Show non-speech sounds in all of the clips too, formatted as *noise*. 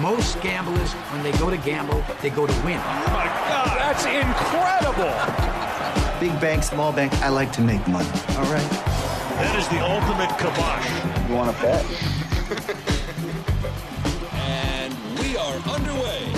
most gamblers, when they go to gamble, they go to win. Oh my God, that's incredible. Big bank, small bank, I like to make money. All right. That is the ultimate kibosh. You want to bet? And we are underway.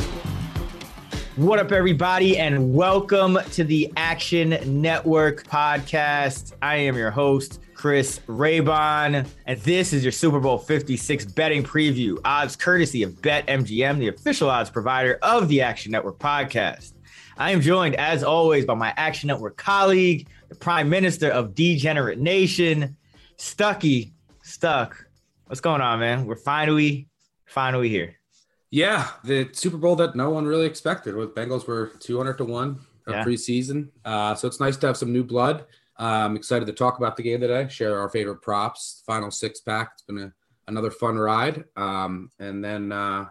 What up, everybody, and welcome to the Action Network podcast. I am your host, Chris Raybon, and this is your Super Bowl 56 betting preview. Odds courtesy of BetMGM, the official odds provider of the Action Network podcast. I am joined, as always, by my Action Network colleague, the Prime Minister of Degenerate Nation, Stuckey. Stuck. What's going on, man? We're finally, finally here. Yeah, the Super Bowl that no one really expected. With Bengals were 200 to 1 Yeah. preseason. Uh, so it's nice to have some new blood. I'm excited to talk about the game today, share our favorite props, final six pack. It's been a, another fun ride. Um, and then, uh,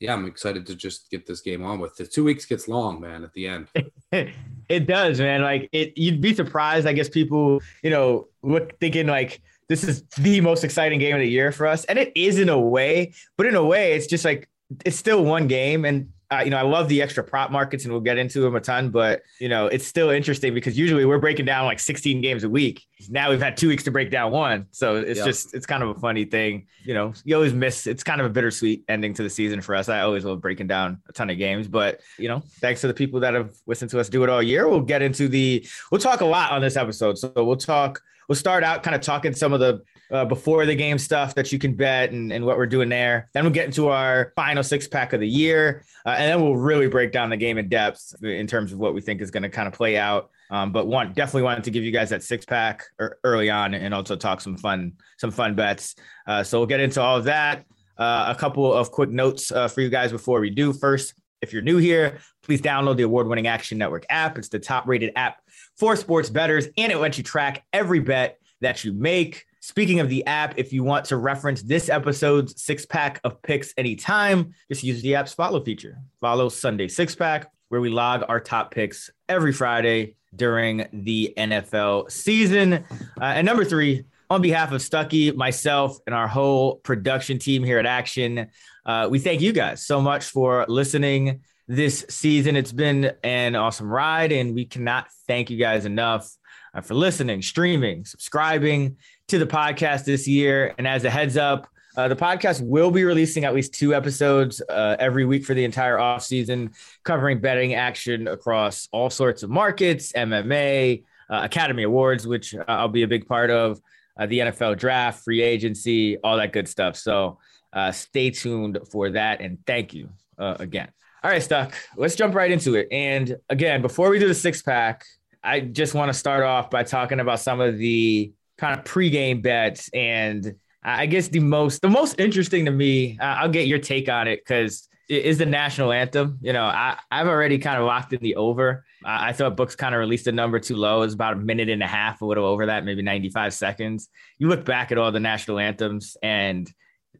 yeah, I'm excited to just get this game on with. The two weeks gets long, man, at the end. *laughs* it does, man. Like it, you'd be surprised. I guess people, you know, look thinking like this is the most exciting game of the year for us, and it is in a way. But in a way, it's just like it's still one game, and uh, you know, I love the extra prop markets, and we'll get into them a ton. But you know, it's still interesting because usually we're breaking down like 16 games a week. Now we've had two weeks to break down one, so it's just it's kind of a funny thing. You know, you always miss. It's kind of a bittersweet ending to the season for us. I always love breaking down a ton of games, but you know, thanks to the people that have listened to us do it all year. We'll get into the. We'll talk a lot on this episode, so we'll talk. We'll start out kind of talking some of the uh, before the game stuff that you can bet and, and what we're doing there. Then we'll get into our final six pack of the year. Uh, and then we'll really break down the game in depth in terms of what we think is going to kind of play out. Um, but one definitely wanted to give you guys that six pack er- early on and also talk some fun, some fun bets. Uh, so we'll get into all of that. Uh, a couple of quick notes uh, for you guys before we do. First, if you're new here, please download the award winning Action Network app. It's the top rated app for sports bettors, and it lets you track every bet that you make. Speaking of the app, if you want to reference this episode's six pack of picks anytime, just use the app's follow feature. Follow Sunday Six Pack, where we log our top picks every Friday during the NFL season. Uh, and number three, on behalf of Stuckey, myself, and our whole production team here at Action, uh, we thank you guys so much for listening this season. It's been an awesome ride, and we cannot thank you guys enough uh, for listening, streaming, subscribing to the podcast this year. And as a heads up, uh, the podcast will be releasing at least two episodes uh, every week for the entire off season, covering betting action across all sorts of markets, MMA, uh, Academy Awards, which uh, I'll be a big part of, uh, the NFL draft, free agency, all that good stuff. So uh, stay tuned for that. And thank you again. All right, Stuck, let's jump right into it. And again, before we do the six pack, I just want to start off by talking about some of the kind of pregame bets and I guess the most the most interesting to me. Uh, I'll get your take on it because it is the national anthem. You know, I I've already kind of locked in the over. I, I thought books kind of released a number too low. It's about a minute and a half, a little over that, maybe ninety five seconds. You look back at all the national anthems and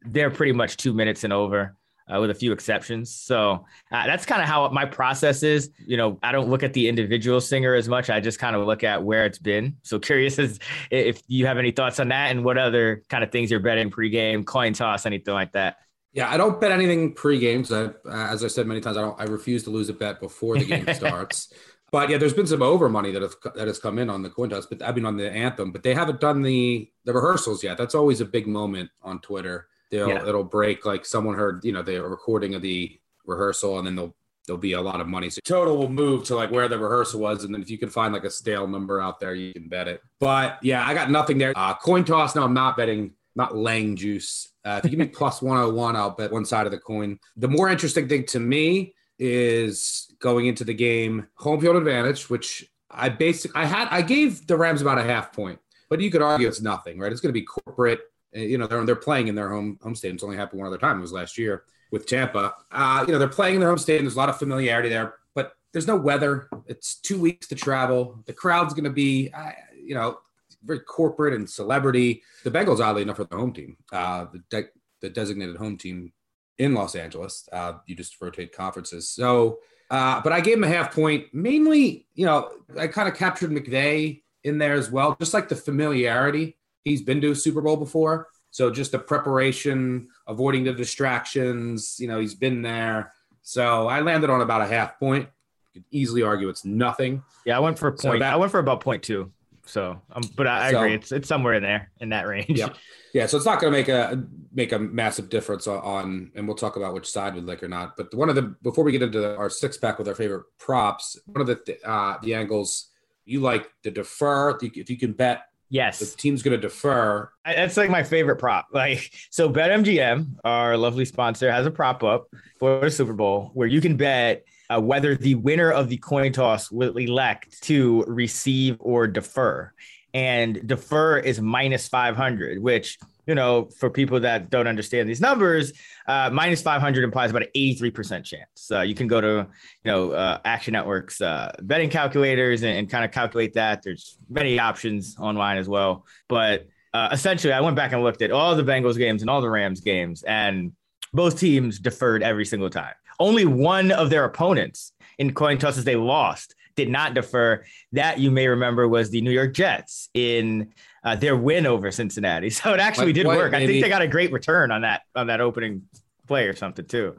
they're pretty much two minutes and over. Uh, with a few exceptions. So uh, that's kind of how my process is. You know, I don't look at the individual singer as much. I just kind of look at where it's been. So curious *laughs* as if you have any thoughts on that and what other kind of things you're betting pregame, coin toss, anything like that. Yeah, I don't bet anything pre-game because, as I said many times, I don't. I refuse to lose a bet before the game *laughs* starts. But yeah, there's been some over money that have that has come in on the coin toss, but I mean on the anthem, but they haven't done the the rehearsals yet. That's always a big moment on Twitter. They'll yeah. it'll break like someone heard, you know, the recording of the rehearsal, and then they'll there'll be a lot of money. So total will move to like where the rehearsal was, and then if you can find like a stale number out there, you can bet it. But yeah, I got nothing there. Uh, coin toss. No, I'm not betting. Not laying juice. Uh, if you give me *laughs* plus 101, I'll bet one side of the coin. The more interesting thing to me is going into the game home field advantage, which I basically I had I gave the Rams about a half point, but you could argue it's nothing, right? It's going to be corporate. Uh, you know, they're they're playing in their home home stadium. It's only happened one other time. It was last year with Tampa. Uh, you know, they're playing in their home stadium. There's a lot of familiarity there, but there's no weather. It's two weeks to travel. The crowd's going to be, uh, you know, very corporate and celebrity. The Bengals, oddly enough, are the home team, uh, the, de- the designated home team in Los Angeles. Uh, you just rotate conferences. So, uh, but I gave him a half point. Mainly, you know, I kind of captured McVay in there as well, just like the familiarity. He's been to a Super Bowl before. So just the preparation, avoiding the distractions. You know, he's been there. So I landed on about a half point. Could easily argue it's nothing. Yeah, I went for a point. So that, I went for about point two. So, um, but I, I so, agree. It's it's somewhere in there in that range. Yeah, yeah. So it's not going to make a make a massive difference on, on, and we'll talk about which side we like or not. But one of the before we get into the, our six pack with our favorite props, one of the uh, the angles you like to defer. If you can bet Yes. The team's going to defer. I, that's like my favorite prop. Like, so BetMGM, our lovely sponsor, has a prop up for the Super Bowl where you can bet uh, whether the winner of the coin toss will elect to receive or defer. And defer is minus 500, which, you know, for people that don't understand these numbers, uh, minus 500 implies about an 83% chance. Uh, you can go to, you know, uh, Action Network's uh, betting calculators and, and kind of calculate that. There's many options online as well. But uh, essentially, I went back and looked at all the Bengals games and all the Rams games, and both teams deferred every single time. Only one of their opponents in coin tosses they lost did not defer. That you may remember was the New York Jets in uh, their win over Cincinnati. *laughs* So it actually did work. Maybe. I think they got a great return on that on that opening play or something too.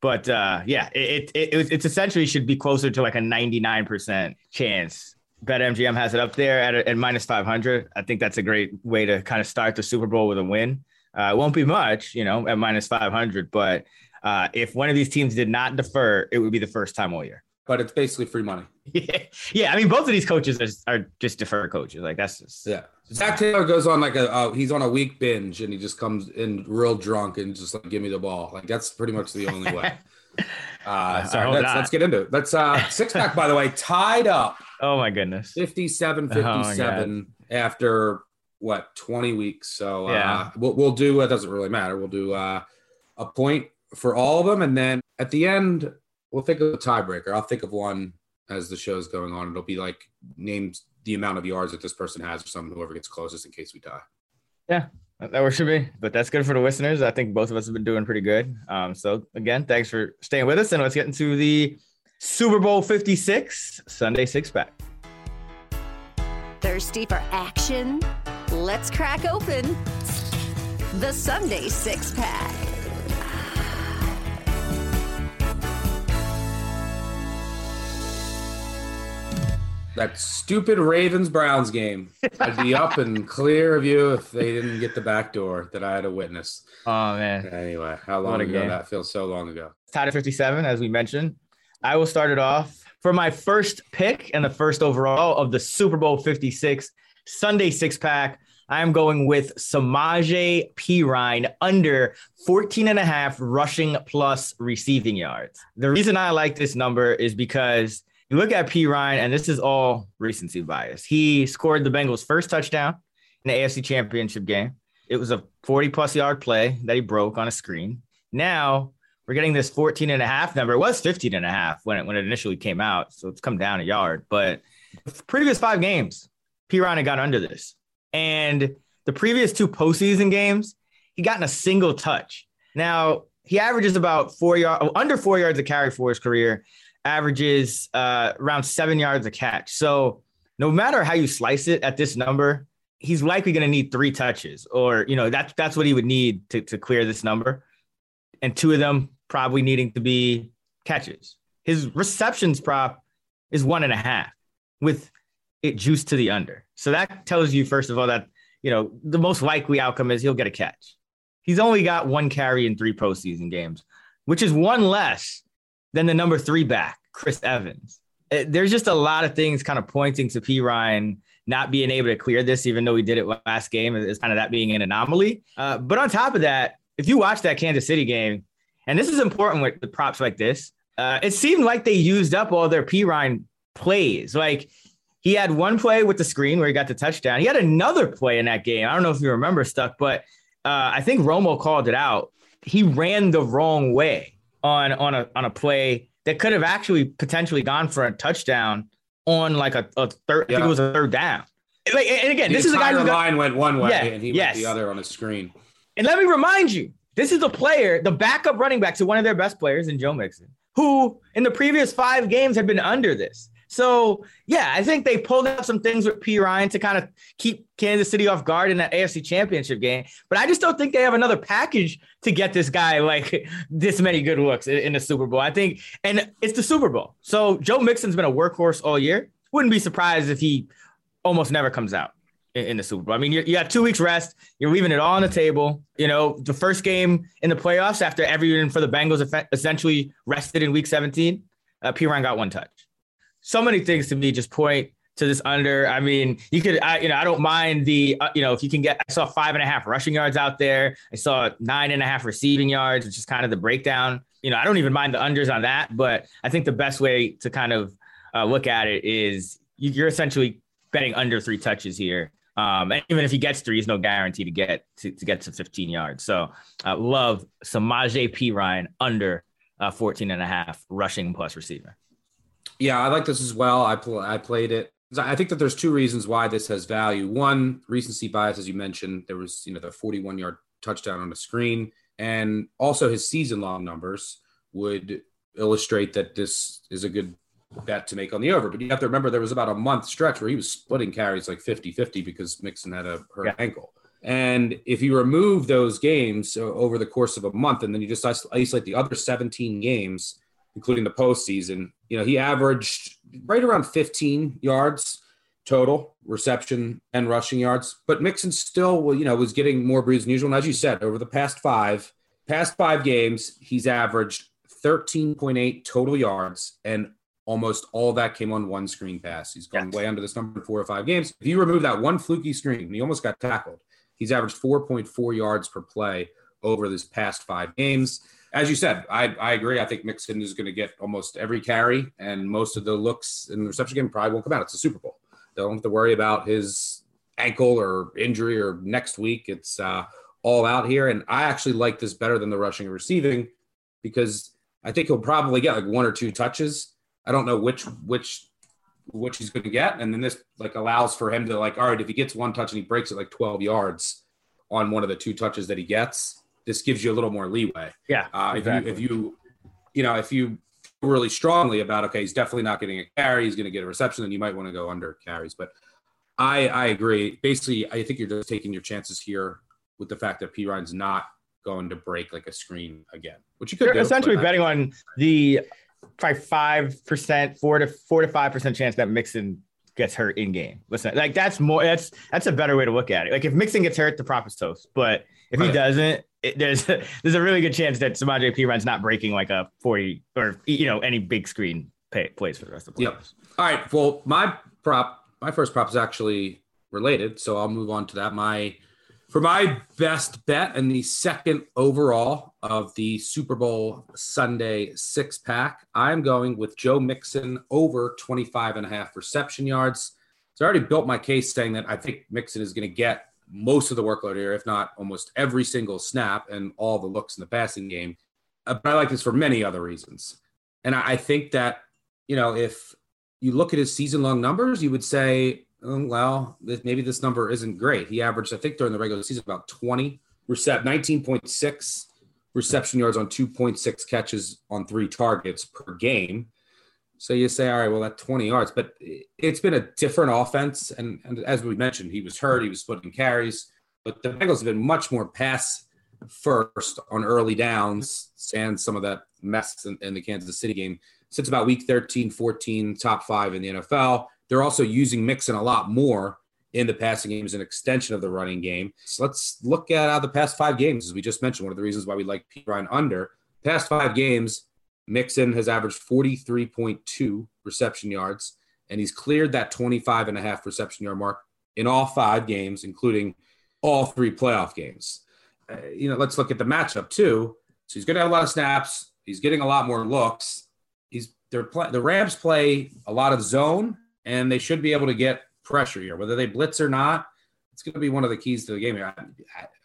But uh, yeah, it, it, it it's essentially should be closer to like a 99% chance. BetMGM has it up there at, at minus 500. I think that's a great way to kind of start the Super Bowl with a win. Uh, it won't be much, you know, at minus 500, but uh, if one of these teams did not defer, it would be the first time all year. But it's basically free money. Yeah, *laughs* yeah. I mean, both of these coaches are, are just defer coaches. Like that's just yeah. Zac Taylor goes on like a uh, he's on a week binge and he just comes in real drunk and just like give me the ball. Like that's pretty much the only way. *laughs* Uh, sorry, let's, let's, get into it. Let's uh six pack by the way tied up. *laughs* Oh my goodness. 57 57 oh after what 20 weeks. So uh, yeah, we'll, we'll do it doesn't really matter. We'll do uh a point for all of them. And then at the end, we'll think of a tiebreaker. I'll think of one as the show's going on. It'll be like names the amount of yards that this person has or someone whoever gets closest in case we tie. Yeah, that works for me. But that's good for the listeners. I think both of us have been doing pretty good. Um, so again, thanks for staying with us. And let's get into the Super Bowl 56 Sunday six pack. Thirsty for action? Let's crack open the Sunday six pack. That stupid Ravens Browns game. I'd be up and clear of you if they didn't get the back door that I had to witness. Oh man. Anyway, how long ago game. that feels so long ago. Tied at 57, as we mentioned. I will start it off for my first pick and the first overall of the Super Bowl 56 Sunday six pack. I'm going with Samaje Perine under 14 and a half rushing plus receiving yards. The reason I like this number is because you look at Perine, and this is all recency bias. He scored the Bengals' first touchdown in the AFC Championship game. It was a 40 plus yard play that he broke on a screen. Now we're getting this 14 and a half number. It was 15 and a half when it, when it initially came out. So it's come down a yard. But previous five games, Perine had got under this. And the previous two postseason games, he gotten a single touch. Now, he averages about four yards, under four yards a carry for his career, averages uh, around seven yards a catch. So no matter how you slice it at this number, he's likely going to need three touches, or you know that's that's what he would need to to clear this number, and two of them probably needing to be catches. His receptions prop is one and a half with it juiced to the under. So that tells you first of all that you know the most likely outcome is he'll get a catch. He's only got one carry in three postseason games, which is one less than the number three back, Chris Evans. Uh, there's just a lot of things kind of pointing to Perine not being able to clear this, even though he did it last game, is kind of that being an anomaly. Uh, but on top of that, if you watch that Kansas City game, and this is important with the props like this, uh, it seemed like they used up all their Perine plays. Like he had one play with the screen where he got the touchdown. He had another play in that game. I don't know if you remember stuff, but uh, I think Romo called it out. He ran the wrong way on on a on a play that could have actually potentially gone for a touchdown on like a, a third. Yeah. I think it was a third down. Like, and again, the this is a guy who line went one way yeah, and he yes. went the other on the screen. And let me remind you, this is a player, the backup running back to one of their best players in Joe Mixon, who in the previous five games had been under this. So yeah, I think they pulled out some things with Perine to kind of keep Kansas City off guard in that AFC Championship game. But I just don't think they have another package to get this guy like *laughs* this many good looks in, the Super Bowl. I think, and it's the Super Bowl, so Joe Mixon's been a workhorse all year. Wouldn't be surprised if he almost never comes out in, the Super Bowl. I mean, you have two weeks rest. You're leaving it all on the table. You know, the first game in the playoffs after everyone for the Bengals essentially rested in Week 17. Uh, Perine got one touch so many things to me just point to this under. I mean, you could, I, you know, I don't mind the, uh, you know, if you can get, I saw five and a half rushing yards out there. I saw nine and a half receiving yards, which is kind of the breakdown. You know, I don't even mind the unders on that, but I think the best way to kind of uh, look at it is you're essentially betting under three touches here. Um, and even if he gets three, he's no guarantee to get to, to get to 15 yards. So uh, love Samaje Perine under uh, 14 and a half rushing plus receiver. Yeah, I like this as well. I pl- I played it. I think that there's two reasons why this has value. One, recency bias, as you mentioned, there was you know the 41 yard touchdown on the screen, and also his season long numbers would illustrate that this is a good bet to make on the over. But you have to remember there was about a month stretch where he was splitting carries like 50-50 because Mixon had a hurt yeah. ankle. And if you remove those games uh, over the course of a month, and then you just isolate the other 17 games, including the postseason. You know, he averaged right around 15 yards total reception and rushing yards, but Mixon still, you know, was getting more breeds than usual. And as you said, over the past five, past five games, he's averaged 13.8 total yards and almost all that came on one screen pass. He's gone yes. way under this number in four or five games. If you remove that one fluky screen, he almost got tackled. He's averaged 4.4 yards per play over this past five games as you said, I, I agree. I think Mixon is going to get almost every carry, and most of the looks in the reception game probably won't come out. It's a Super Bowl. They don't have to worry about his ankle or injury or next week. It's uh, all out here. And I actually like this better than the rushing and receiving because I think he'll probably get like one or two touches. I don't know which which which he's going to get, and then this like allows for him to like, all right, if he gets one touch and he breaks it like 12 yards on one of the two touches that he gets, this gives you a little more leeway. Yeah. Uh, exactly. if, you, if you, you know, if you really strongly about, okay, he's definitely not getting a carry, he's going to get a reception, then you might want to go under carries. But I, I agree. Basically, I think you're just taking your chances here with the fact that Perine's not going to break like a screen again, which you could do, essentially betting on the five percent, four to four to five percent chance that Mixon gets hurt in game. Listen, like that's more that's that's a better way to look at it. Like if Mixon gets hurt, the prop is toast. But if right. he doesn't, it, there's a, *laughs* there's a really good chance that Samaje Perine's not breaking like a 40 or you know any big screen pay, plays for the rest of the playoffs. Yep. All right. Well, my prop, my first prop is actually related, so I'll move on to that. My for my best bet and the second overall of the Super Bowl Sunday six pack, I'm going with Joe Mixon over 25 and a half reception yards. So I already built my case saying that I think Mixon is going to get most of the workload here, if not almost every single snap and all the looks in the passing game. Uh, but I like this for many other reasons. And I, I think that, you know, if you look at his season long numbers, you would say, oh, well, maybe this number isn't great. He averaged, I think, during the regular season about 20 recept 19.6 reception yards on 2.6 catches on three targets per game. So you say, all right, well, that's 20 yards, but it's been a different offense. And, and as we mentioned, he was hurt, he was splitting carries, but the Bengals have been much more pass first on early downs and some of that mess in, in the Kansas City game since about week 13, 14, top five in the NFL. They're also using Mixon a lot more in the passing game as an extension of the running game. So let's look at uh, the past five games, as we just mentioned. One of the reasons why we like Perine under past five games, Mixon has averaged 43.2 reception yards, and he's cleared that 25 and a half reception yard mark in all five games, including all three playoff games. Uh, you know, let's look at the matchup too. So he's going to have a lot of snaps. He's getting a lot more looks. He's they're play, the Rams play a lot of zone, and they should be able to get pressure here, whether they blitz or not. It's going to be one of the keys to the game here.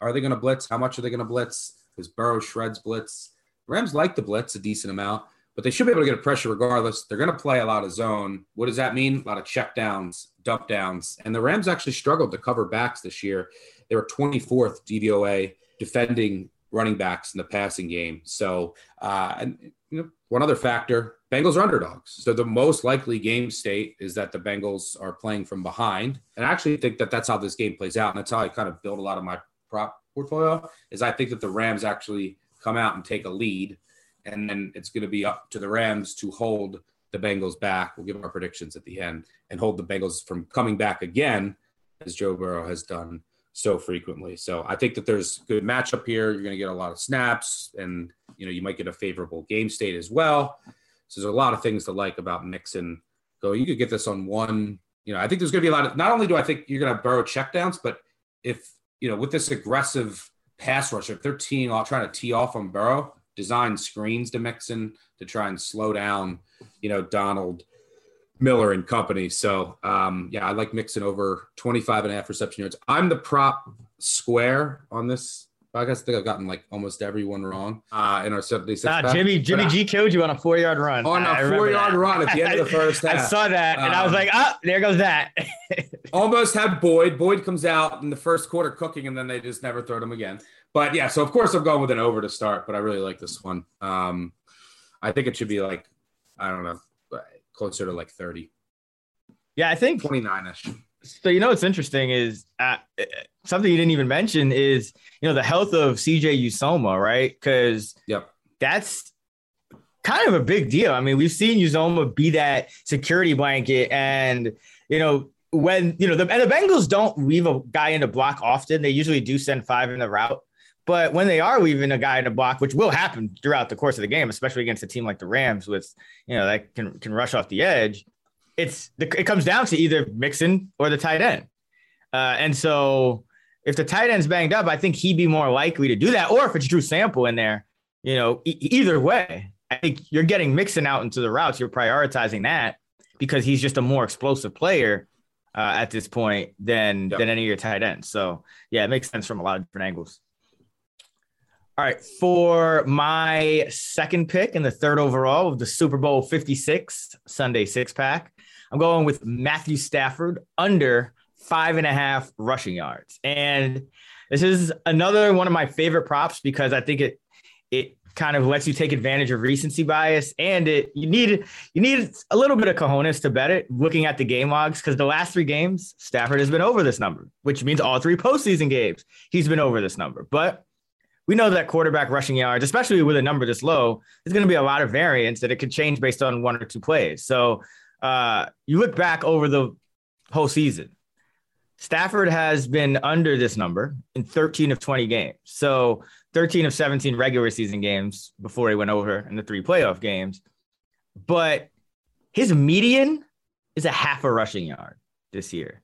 Are they going to blitz? How much are they going to blitz? Because Burrow shreds blitz. Rams like the blitz a decent amount, but they should be able to get a pressure regardless. They're going to play a lot of zone. What does that mean? A lot of check downs, dump downs. And the Rams actually struggled to cover backs this year. They were 24th DVOA defending running backs in the passing game. So, uh, and you know, one other factor, Bengals are underdogs. So the most likely game state is that the Bengals are playing from behind. And I actually think that that's how this game plays out. And that's how I kind of build a lot of my prop portfolio is I think that the Rams actually come out and take a lead. And then it's going to be up to the Rams to hold the Bengals back. We'll give our predictions at the end and hold the Bengals from coming back again, as Joe Burrow has done so frequently. So I think that there's good matchup here. You're going to get a lot of snaps, and you know you might get a favorable game state as well. So there's a lot of things to like about Mixon. Go, you could get this on one. You know, I think there's going to be a lot of. Not only do I think you're going to have Burrow checkdowns, but if you know with this aggressive pass rush, if they're teeing off, trying to tee off on Burrow, design screens to Mixon to try and slow down, you know, Donald Miller and company. So um, yeah, I like Mixon over 25 and a half reception yards. I'm the prop square on this I guess I think I've gotten like almost everyone wrong uh, in our 76. Nah, Jimmy Jimmy G killed you on a four yard run. On a four yard that. run at the end of the first *laughs* half. I saw that and um, I was um, like, oh, there goes that. *laughs* almost had Boyd. Boyd comes out in the first quarter cooking and then they just never throw him again. But yeah, so of course I'm going with an over to start, but I really like this one. Um, I think it should be like, I don't know, closer to like 30. Yeah, I think 29 ish. So you know what's interesting is uh, something you didn't even mention is you know the health of CJ Uzomah, right? Because yep, that's kind of a big deal. I mean, we've seen Uzomah be that security blanket, and you know when you know the and the Bengals don't leave a guy in the block often. They usually do send five in the route. But when they are leaving a guy in a block, which will happen throughout the course of the game, especially against a team like the Rams, with you know that can can rush off the edge, it's it comes down to either Mixon or the tight end. Uh, and so if the tight end's banged up, I think he'd be more likely to do that. Or if it's Drew Sample in there, you know, e- either way, I think you're getting Mixon out into the routes. You're prioritizing that because he's just a more explosive player uh, at this point than yep. than any of your tight ends. So yeah, it makes sense from a lot of different angles. All right, for my second pick and the third overall of the Super Bowl 56 Sunday six pack, I'm going with Matthew Stafford under five and a half rushing yards. And this is another one of my favorite props because I think it it kind of lets you take advantage of recency bias and it you need you need a little bit of cojones to bet it looking at the game logs because the last three games Stafford has been over this number, which means all three postseason games he's been over this number. But we know that quarterback rushing yards, especially with a number this low, there's going to be a lot of variance that it could change based on one or two plays. So uh, you look back over the whole season, Stafford has been under this number in 13 of 20 games. So 13 of 17 regular season games before he went over in the three playoff games. But his median is a half a rushing yard this year.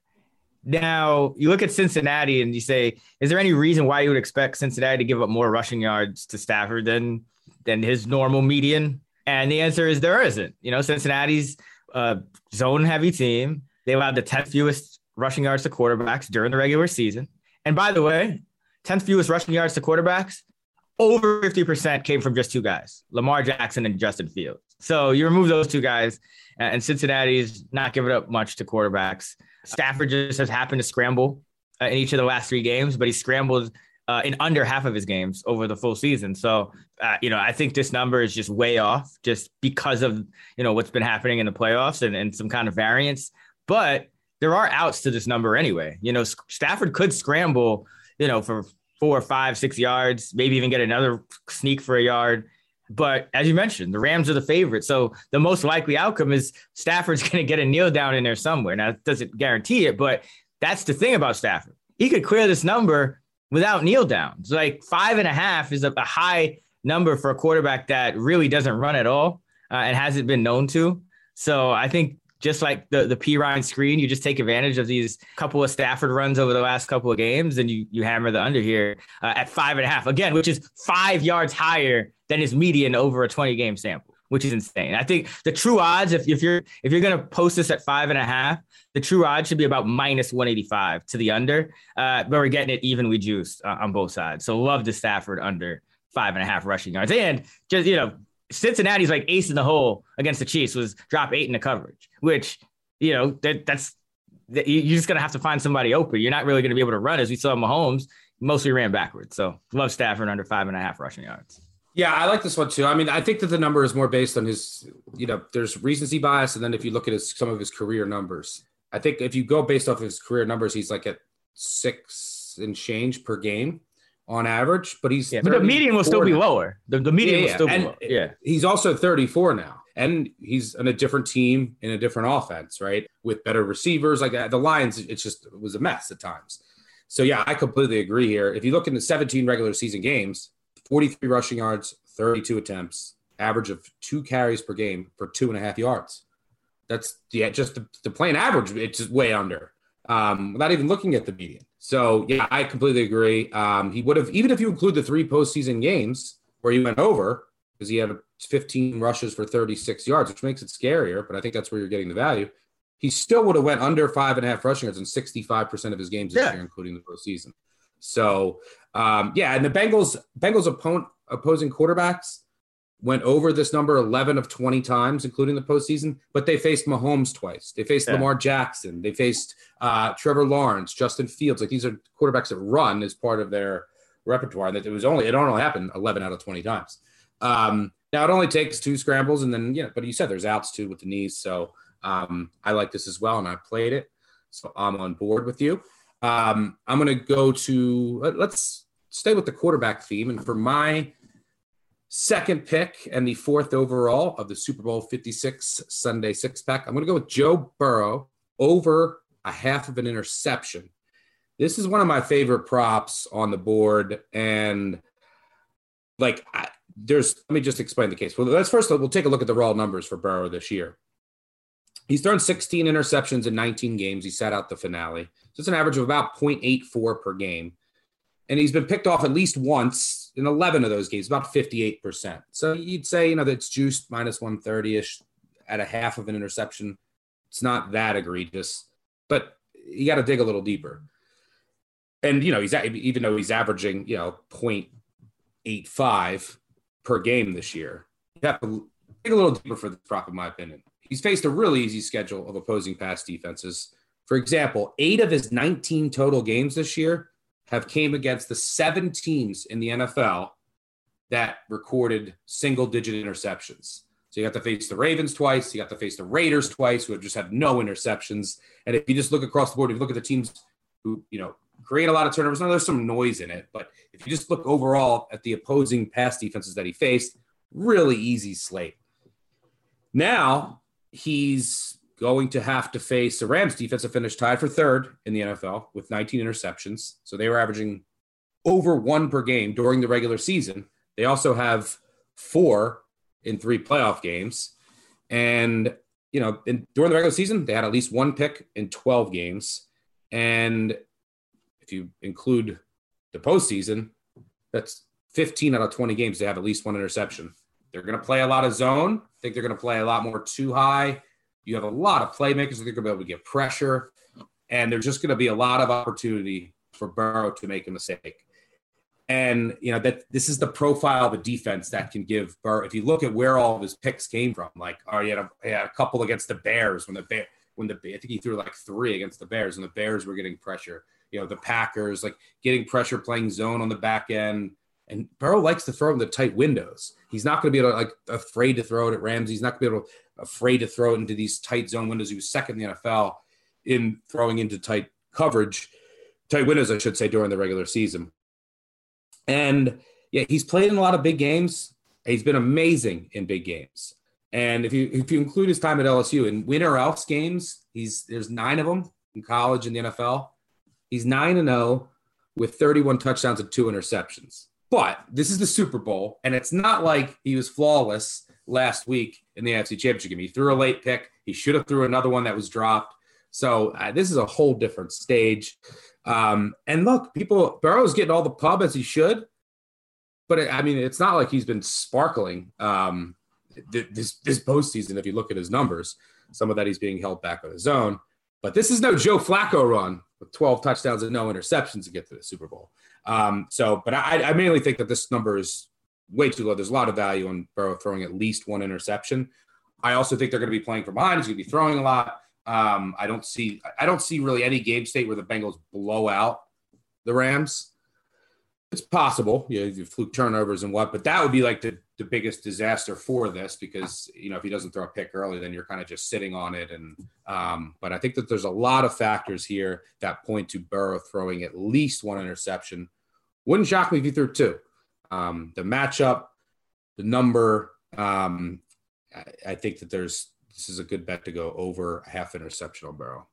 Now you look at Cincinnati and you say, is there any reason why you would expect Cincinnati to give up more rushing yards to Stafford than than his normal median? And the answer is there isn't. You know, Cincinnati's a zone heavy team. They allowed the 10th fewest rushing yards to quarterbacks during the regular season. And by the way, 10th fewest rushing yards to quarterbacks, over 50% came from just two guys, Lamar Jackson and Justin Fields. So you remove those two guys, and Cincinnati's not giving up much to quarterbacks. Stafford just has happened to scramble uh, in each of the last three games, but he scrambled uh, in under half of his games over the full season. So, uh, you know, I think this number is just way off just because of, you know, what's been happening in the playoffs and, and some kind of variance. But there are outs to this number anyway. You know, Stafford could scramble, you know, for four, five, six yards, maybe even get another sneak for a yard. But as you mentioned, the Rams are the favorite. So the most likely outcome is Stafford's *laughs* going to get a kneel down in there somewhere. Now, it doesn't guarantee it, but that's the thing about Stafford. He could clear this number without kneel downs. Like five and a half is a, a high number for a quarterback that really doesn't run at all uh, and hasn't been known to. So I think just like the the Perine screen, you just take advantage of these couple of Stafford runs over the last couple of games, and you you hammer the under here uh, at five and a half again, which is five yards higher than his median over a 20 game sample, which is insane. I think the true odds, if, if you're if you're gonna post this at five and a half, the true odds should be about minus 185 to the under, uh, but we're getting it evenly juiced uh, on both sides. So love the Stafford under five and a half rushing yards, and just you know Cincinnati's like ace in the hole against the Chiefs was drop eight in the coverage, which you know that that's that you're just gonna have to find somebody open. You're not really gonna be able to run as we saw Mahomes mostly ran backwards. So love Stafford under five and a half rushing yards. Yeah, I like this one too. I mean, I think that the number is more based on his, you know, there's recency bias, and then if you look at his some of his career numbers, I think if you go based off of his career numbers, he's like at six and change per game on average, but he's yeah, but the median will still be lower. The, the median yeah, will still and be lower. Yeah. He's also 34 now. And he's on a different team in a different offense, right? With better receivers. Like uh, the Lions, it's just it was a mess at times. So yeah, I completely agree here. If you look in the 17 regular season games, 43 rushing yards, 32 attempts, average of two carries per game for two and a half yards. That's yeah, just the, the plain average, it's way under. Um, without even looking at the median. So yeah, I completely agree. Um, he would have even if you include the three postseason games where he went over because he had 15 rushes for 36 yards, which makes it scarier. But I think that's where you're getting the value. He still would have went under five and a half rushing yards in 65 percent of his games this yeah. year, including the postseason. So um, yeah, and the Bengals Bengals opponent opposing quarterbacks went over this number 11 of 20 times, including the postseason, but they faced Mahomes twice. They faced yeah. Lamar Jackson. They faced uh, Trevor Lawrence, Justin Fields. Like these are quarterbacks that run as part of their repertoire. That it was only, it only happened 11 out of 20 times. Um, now it only takes two scrambles and then, yeah, but you said there's outs too with the knees. So um, I like this as well. And I played it. So I'm on board with you. Um, I'm going to go to, let's stay with the quarterback theme. And for my second pick and the fourth overall of the Super Bowl 56 Sunday six pack. I'm going to go with Joe Burrow over a half of an interception. This is one of my favorite props on the board. And like, I, there's, let me just explain the case. Well, let's first, we'll take a look at the raw numbers for Burrow this year. He's thrown 16 interceptions in 19 games. He sat out the finale. So it's an average of about 0.84 per game and he's been picked off at least once in 11 of those games, about 58%. So you'd say, you know, that's juiced minus 130 ish at a half of an interception. It's not that egregious, but you got to dig a little deeper. And, you know, he's even though he's averaging, you know, 0.85 per game this year, you have to dig a little deeper for the prop, in my opinion. He's faced a really easy schedule of opposing pass defenses. For example, eight of his 19 total games this year have came against the seven teams in the NFL that recorded single digit interceptions. So you got to face the Ravens twice, you got to face the Raiders twice, who have just had no interceptions. And if you just look across the board, if you look at the teams who, you know, create a lot of turnovers, now there's some noise in it, but if you just look overall at the opposing pass defenses that he faced, really easy slate. Now he's going to have to face the Rams defense that finished tied for third in the NFL with 19 interceptions. So they were averaging over one per game during the regular season. They also have four in three playoff games. And, you know, in, during the regular season, they had at least one pick in 12 games. And if you include the postseason, that's 15 out of 20 games. They have at least one interception. They're going to play a lot of zone. I think they're going to play a lot more too high you have a lot of playmakers that are going to be able to get pressure, and there's just going to be a lot of opportunity for Burrow to make a mistake. And you know that this is the profile of a defense that can give Burrow. If you look at where all of his picks came from, like oh, he had a, he had a couple against the Bears when the Bear when the I think he threw like three against the Bears and the Bears were getting pressure. you know, the Packers, like getting pressure, playing zone on the back end. And Burrow likes to throw in the tight windows. He's not going to be able to, like afraid to throw it at Ramsey. He's not going to be able to, afraid to throw it into these tight zone windows. He was second in the NFL in throwing into tight coverage, tight windows, I should say, during the regular season. And yeah, he's played in a lot of big games. He's been amazing in big games. And if you if you include his time at LSU in winner else games, he's there's nine of them in college and the NFL. He's nine and zero with 31 touchdowns and two interceptions. But this is the Super Bowl, and it's not like he was flawless last week in the AFC Championship game. He threw a late pick. He should have threw another one that was dropped. So uh, this is a whole different stage. Um, and look, people Burrow's getting all the pub as he should, but I mean, it's not like he's been sparkling. Um, this this postseason, if you look at his numbers, some of that he's being held back on his own. But this is no Joe Flacco run with 12 touchdowns and no interceptions to get to the Super Bowl. Um, so, but I, I mainly think that this number is way too low. There's a lot of value in Burrow throwing at least one interception. I also think they're going to be playing from behind. He's going to be throwing a lot. Um, I don't see I don't see really any game state where the Bengals blow out the Rams. It's possible, you know, you fluke turnovers and what, but that would be like the the biggest disaster for this because you know if he doesn't throw a pick early, then you're kind of just sitting on it. And um, but I think that there's a lot of factors here that point to Burrow throwing at least one interception. Wouldn't shock me if he threw two. Um, the matchup, the number. Um, I, I think that there's this is a good bet to go over a half interception on Burrow.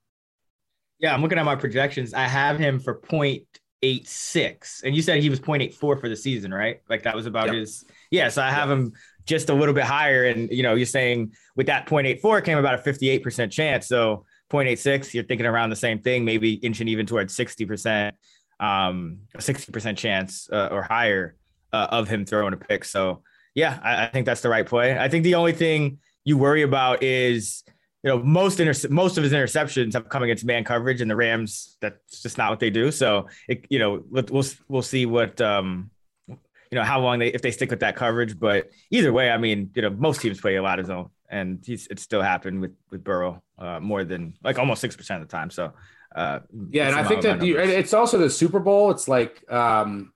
Yeah, I'm looking at my projections. I have him for point eight six, and you said he was 0.84 for the season, right? Like that was about yep. his. Yeah, so I have yep. him just a little bit higher, and you know, you're saying with that 0.84 came about a 58 percent chance. So 0.86, you're thinking around the same thing, maybe inching even towards 60 percent, um, a 60 percent chance uh, or higher uh, of him throwing a pick. So yeah, I, I think that's the right play. I think the only thing you worry about is you know, most inter- most of his interceptions have come against man coverage, and the Rams that's just not what they do. So, it, you know, we'll we'll see what um, you know how long they if they stick with that coverage. But either way, I mean, you know, most teams play a lot of zone, and he's it still happened with with Burrow uh, more than like almost six percent of the time. So, uh, yeah, and I think that you, it's also the Super Bowl. It's like um,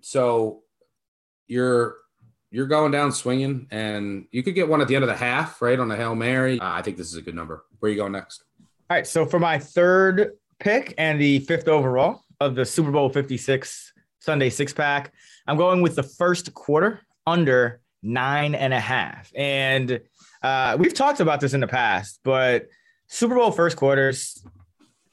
so you're you're going down swinging, and you could get one at the end of the half, right on the hail mary. Uh, I think this is a good number. Where are you going next? All right, so for my third pick and the fifth overall of the Super Bowl 56 Sunday six pack, I'm going with the first quarter under nine and a half. And uh, we've talked about this in the past, but Super Bowl first quarters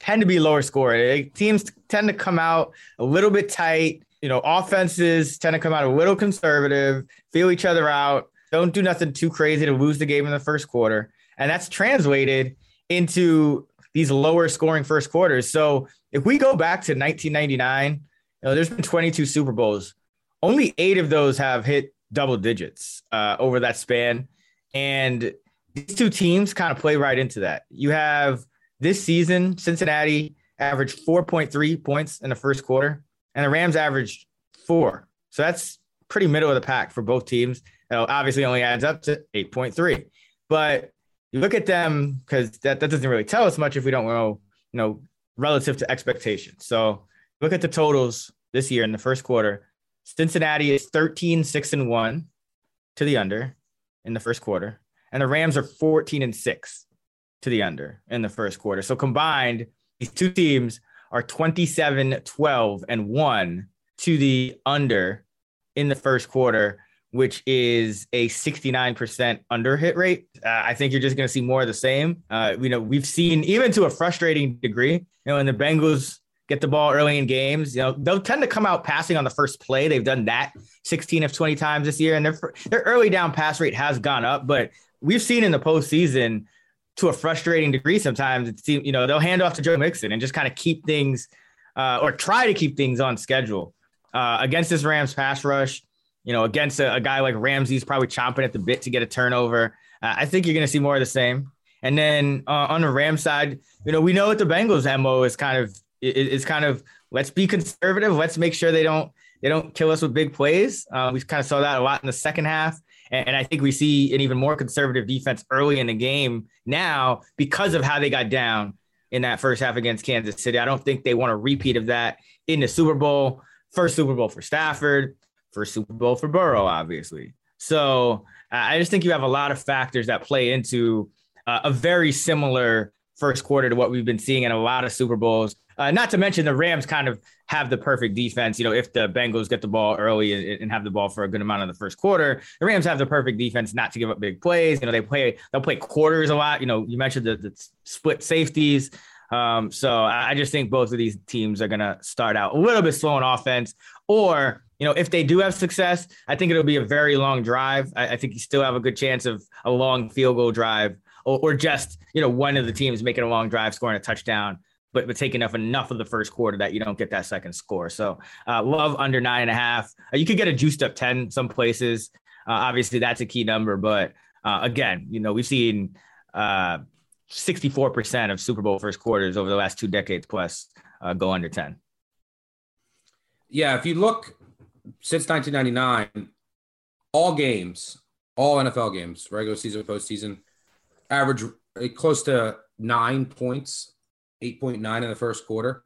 tend to be lower scoring. Teams tend to come out a little bit tight you know, offenses tend to come out a little conservative, feel each other out, don't do nothing too crazy to lose the game in the first quarter. And that's translated into these lower scoring first quarters. So if we go back to 1999, you know, there's been 22 Super Bowls. Only eight of those have hit double digits uh, over that span. And these two teams kind of play right into that. You have this season, Cincinnati averaged 4.3 points in the first quarter and the Rams averaged four. So that's pretty middle of the pack for both teams. It obviously only adds up to 8.3. But you look at them because that, that doesn't really tell us much if we don't know, you know, relative to expectations. So look at the totals this year in the first quarter. Cincinnati is 13, 6 and 1 to the under in the first quarter. And the Rams are 14 and 6 to the under in the first quarter. So combined, these two teams are 27, 12, and 1 to the under in the first quarter, which is a 69% under hit rate. Uh, I think you're just going to see more of the same. Uh, you know, we've seen even to a frustrating degree, you know, when the Bengals get the ball early in games, you know, they'll tend to come out passing on the first play. They've done that 16 of 20 times this year, and their, their early down pass rate has gone up, but we've seen in the postseason to a frustrating degree sometimes. It seems, you know, they'll hand off to Joe Mixon and just kind of keep things uh, or try to keep things on schedule. Uh, against this Rams pass rush, you know, against a, a, guy like Ramsey's probably chomping at the bit to get a turnover. Uh, I think you're going to see more of the same. And then uh, on the Rams side, you know, we know what the Bengals mo is kind of is kind of let's be conservative. Let's make sure they don't they don't kill us with big plays. Uh, we kind of saw that a lot in the second half. And, I think we see an even more conservative defense early in the game now because of how they got down in that first half against Kansas City. I don't think they want a repeat of that in the Super Bowl. First Super Bowl for Stafford, first Super Bowl for Burrow, obviously. So I just think you have a lot of factors that play into uh, a very similar first quarter to what we've been seeing in a lot of Super Bowls. Uh, not to mention the Rams kind of have the perfect defense. You know, if the Bengals get the ball early and, have the ball for a good amount of the first quarter, the Rams have the perfect defense not to give up big plays. You know, they play they'll play quarters a lot. You know, you mentioned the, the split safeties. Um, so I just think both of these teams are going to start out a little bit slow on offense, or you know, if they do have success, I think it'll be a very long drive. I, I think you still have a good chance of a long field goal drive, or, or, just you know one of the teams making a long drive, scoring a touchdown, but but taking enough enough of the first quarter that you don't get that second score. So uh, love under nine and a half. Uh, you could get a juiced up ten some places. Uh, obviously, that's a key number, but uh, again, you know, we've seen uh, 64% of Super Bowl first quarters over the last two decades plus uh, go under 10. Yeah, if you look since 1999, all games, all NFL games, regular season, postseason, average uh, close to nine points, 8.9 in the first quarter.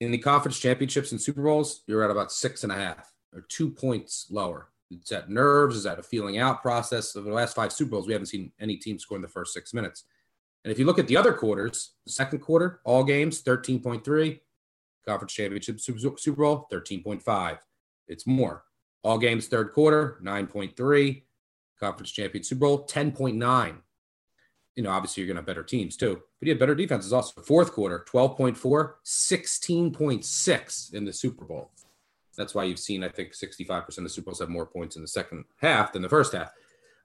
In the conference championships and Super Bowls, you're at about six and a half or two points lower. Is that nerves? Is that a feeling out process? Over the last five Super Bowls, we haven't seen any team score in the first six minutes. And if you look at the other quarters, the second quarter, all games, 13.3. Conference championship Super Bowl, 13.5. It's more. All games, third quarter, 9.3. Conference champion Super Bowl, 10.9. You know, obviously you're going to have better teams too, but you have better defenses also. Fourth quarter, 12.4, 16.6 in the Super Bowl. That's why you've seen, I think, 65% of Super Bowls have more points in the second half than the first half.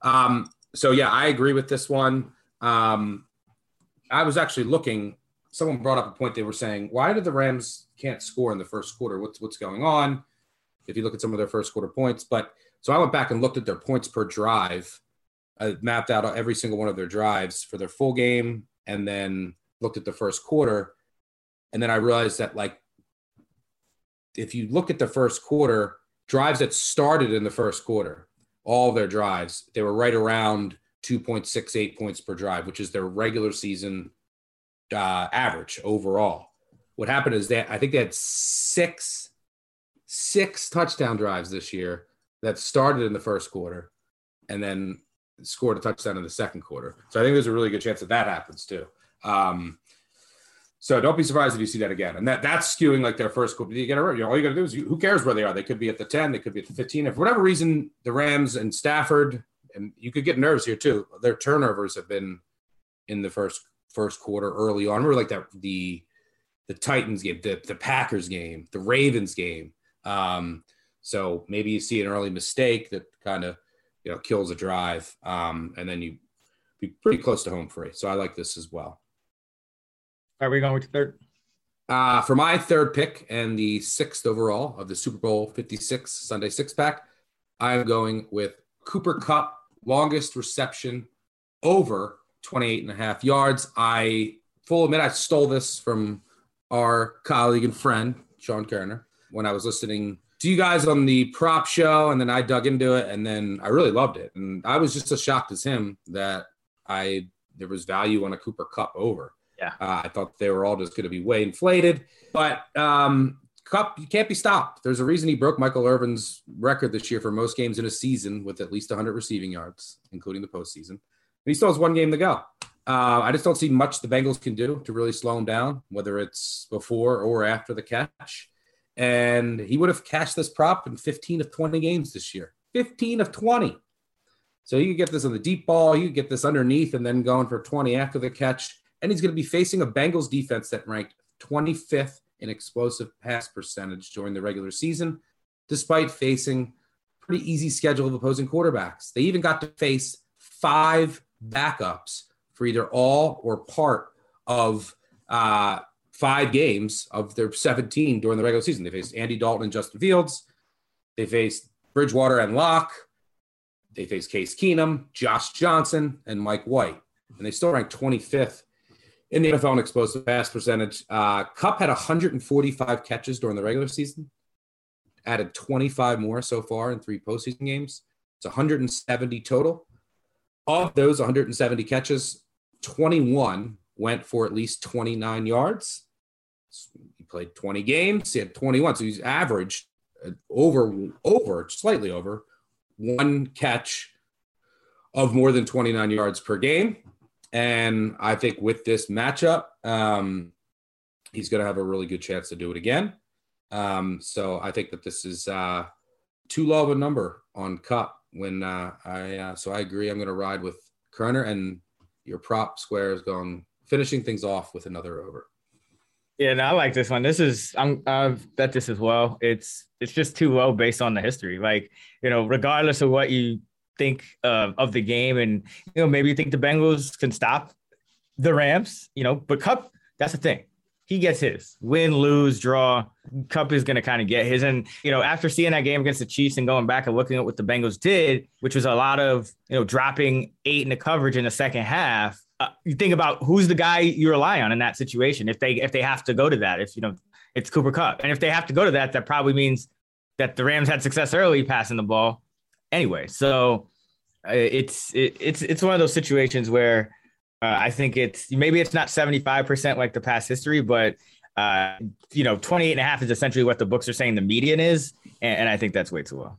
Um, so, yeah, I agree with this one. Um, I was actually looking. Someone brought up a point. They were saying, "Why did the Rams can't score in the first quarter? What's what's going on?" If you look at some of their first quarter points, but so I went back and looked at their points per drive. I mapped out every single one of their drives for their full game, and then looked at the first quarter, and then I realized that like if you look at the first quarter drives that started in the first quarter, all their drives, they were right around 2.68 points per drive, which is their regular season uh, average overall. What happened is that I think they had six six touchdown drives this year that started in the first quarter and then scored a touchdown in the second quarter. So I think there's a really good chance that that happens too. Um, so don't be surprised if you see that again. And that that's skewing like their first quarter. You get it, you know, all you got to do is you, who cares where they are? They could be at the 10, they could be at the 15. If for whatever reason the Rams and Stafford and you could get nerves here too. Their turnovers have been in the first first quarter early on. Remember like that the the Titans game, the, the Packers game, the Ravens game. Um, so maybe you see an early mistake that kind of you know kills a drive, um, and then you be pretty close to home free. So I like this as well. Are we going with third? Uh, for my third pick and the sixth overall of the Super Bowl 56 Sunday six pack, I'm going with Cooper Kupp, longest reception over 28 and a half yards. I full admit I stole this from our colleague and friend, Sean Koerner, when I was listening to you guys on the prop show. And then I dug into it and then I really loved it. And I was just as shocked as him that I there was value on a Cooper Kupp over. Yeah. Uh, I thought they were all just going to be way inflated. But um, Kupp, you can't be stopped. There's a reason he broke Michael Irvin's record this year for most games in a season with at least 100 receiving yards, including the postseason. And he still has one game to go. Uh, I just don't see much the Bengals can do to really slow him down, whether it's before or after the catch. And he would have cashed this prop in 15 of 20 games this year. 15 of 20. So you could get this on the deep ball, you could get this underneath and then going for 20 after the catch. And he's going to be facing a Bengals defense that ranked 25th in explosive pass percentage during the regular season, despite facing pretty easy schedule of opposing quarterbacks. They even got to face five backups for either all or part of uh, five games of their 17 during the regular season. They faced Andy Dalton and Justin Fields. They faced Bridgewater and Lock. They faced Case Keenum, Josh Johnson, and Mike White. And they still ranked 25th in the NFL in explosive pass percentage. Uh, Kupp had 145 catches during the regular season, added 25 more so far in three postseason games. It's 170 total. Of those 170 catches, 21 went for at least 29 yards. He played 20 games. He had 21, so he's averaged uh, over over slightly over one catch of more than 29 yards per game. And I think with this matchup, um, he's going to have a really good chance to do it again. Um, so I think that this is uh, too low of a number on Kupp. When uh, I uh, so I agree, I'm going to ride with Koerner, and your prop square is going finishing things off with another over. Yeah, no, I like this one. This is I'm I've bet this as well. It's it's just too low based on the history. Like you know, regardless of what you think of the game, and you know maybe you think the Bengals can stop the Rams. You know, but Kupp that's the thing he gets his win, lose, draw. Kupp is going to kind of get his. And, you know, after seeing that game against the Chiefs and going back and looking at what the Bengals did, which was a lot of, you know, dropping eight in the coverage in the second half, uh, you think about who's the guy you rely on in that situation. If they, if they have to go to that, if, you know, it's Cooper Kupp, And if they have to go to that, that probably means that the Rams had success early passing the ball anyway. So uh, it's, it, it's, it's one of those situations where, uh, I think it's maybe it's not 75% like the past history, but uh, you know, 28 and a half is essentially what the books are saying the median is. And, and I think that's way too low.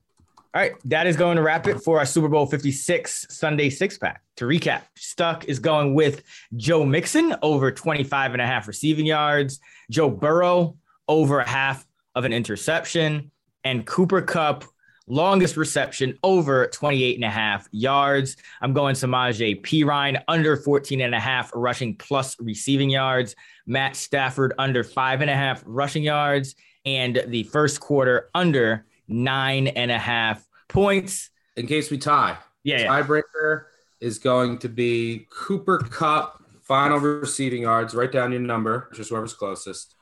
All right, that is going to wrap it for our Super Bowl 56 Sunday six pack. To recap, Stuck is going with Joe Mixon over 25 and a half receiving yards, Joe Burrow over a half of an interception, and Cooper Kupp longest reception over 28 and a half yards. I'm going Samaje Perine under 14 and a half rushing plus receiving yards. Matt Stafford under five and a half rushing yards. And the first quarter under nine and a half points. In case we tie. Yeah. yeah. Tiebreaker is going to be Cooper Kupp final receiving yards. Write down your number, just whoever's closest.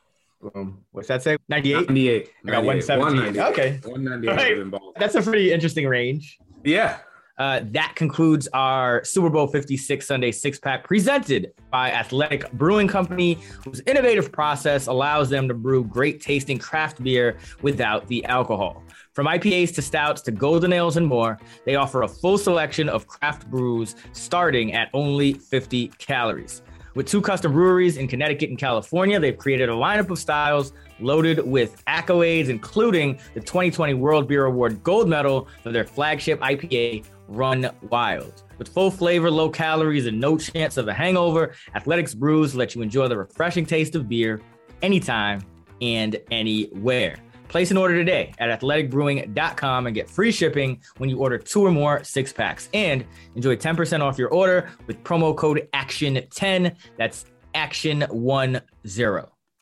Um, what's that say? 98? 98. I got 117. Okay. 198. Right. That's a pretty interesting range. Yeah. Uh, that concludes our Super Bowl 56 Sunday six pack presented by Athletic Brewing Company, whose innovative process allows them to brew great tasting craft beer without the alcohol. From IPAs to stouts to golden ales and more, they offer a full selection of craft brews starting at only 50 calories. With two custom breweries in Connecticut and California, they've created a lineup of styles loaded with accolades, including the 2020 World Beer Award gold medal for their flagship IPA, Run Wild. With full flavor, low calories, and no chance of a hangover, Athletics Brews let you enjoy the refreshing taste of beer anytime and anywhere. Place an order today at athleticbrewing.com and get free shipping when you order two or more six packs. And enjoy 10% off your order with promo code ACTION10. That's ACTION10.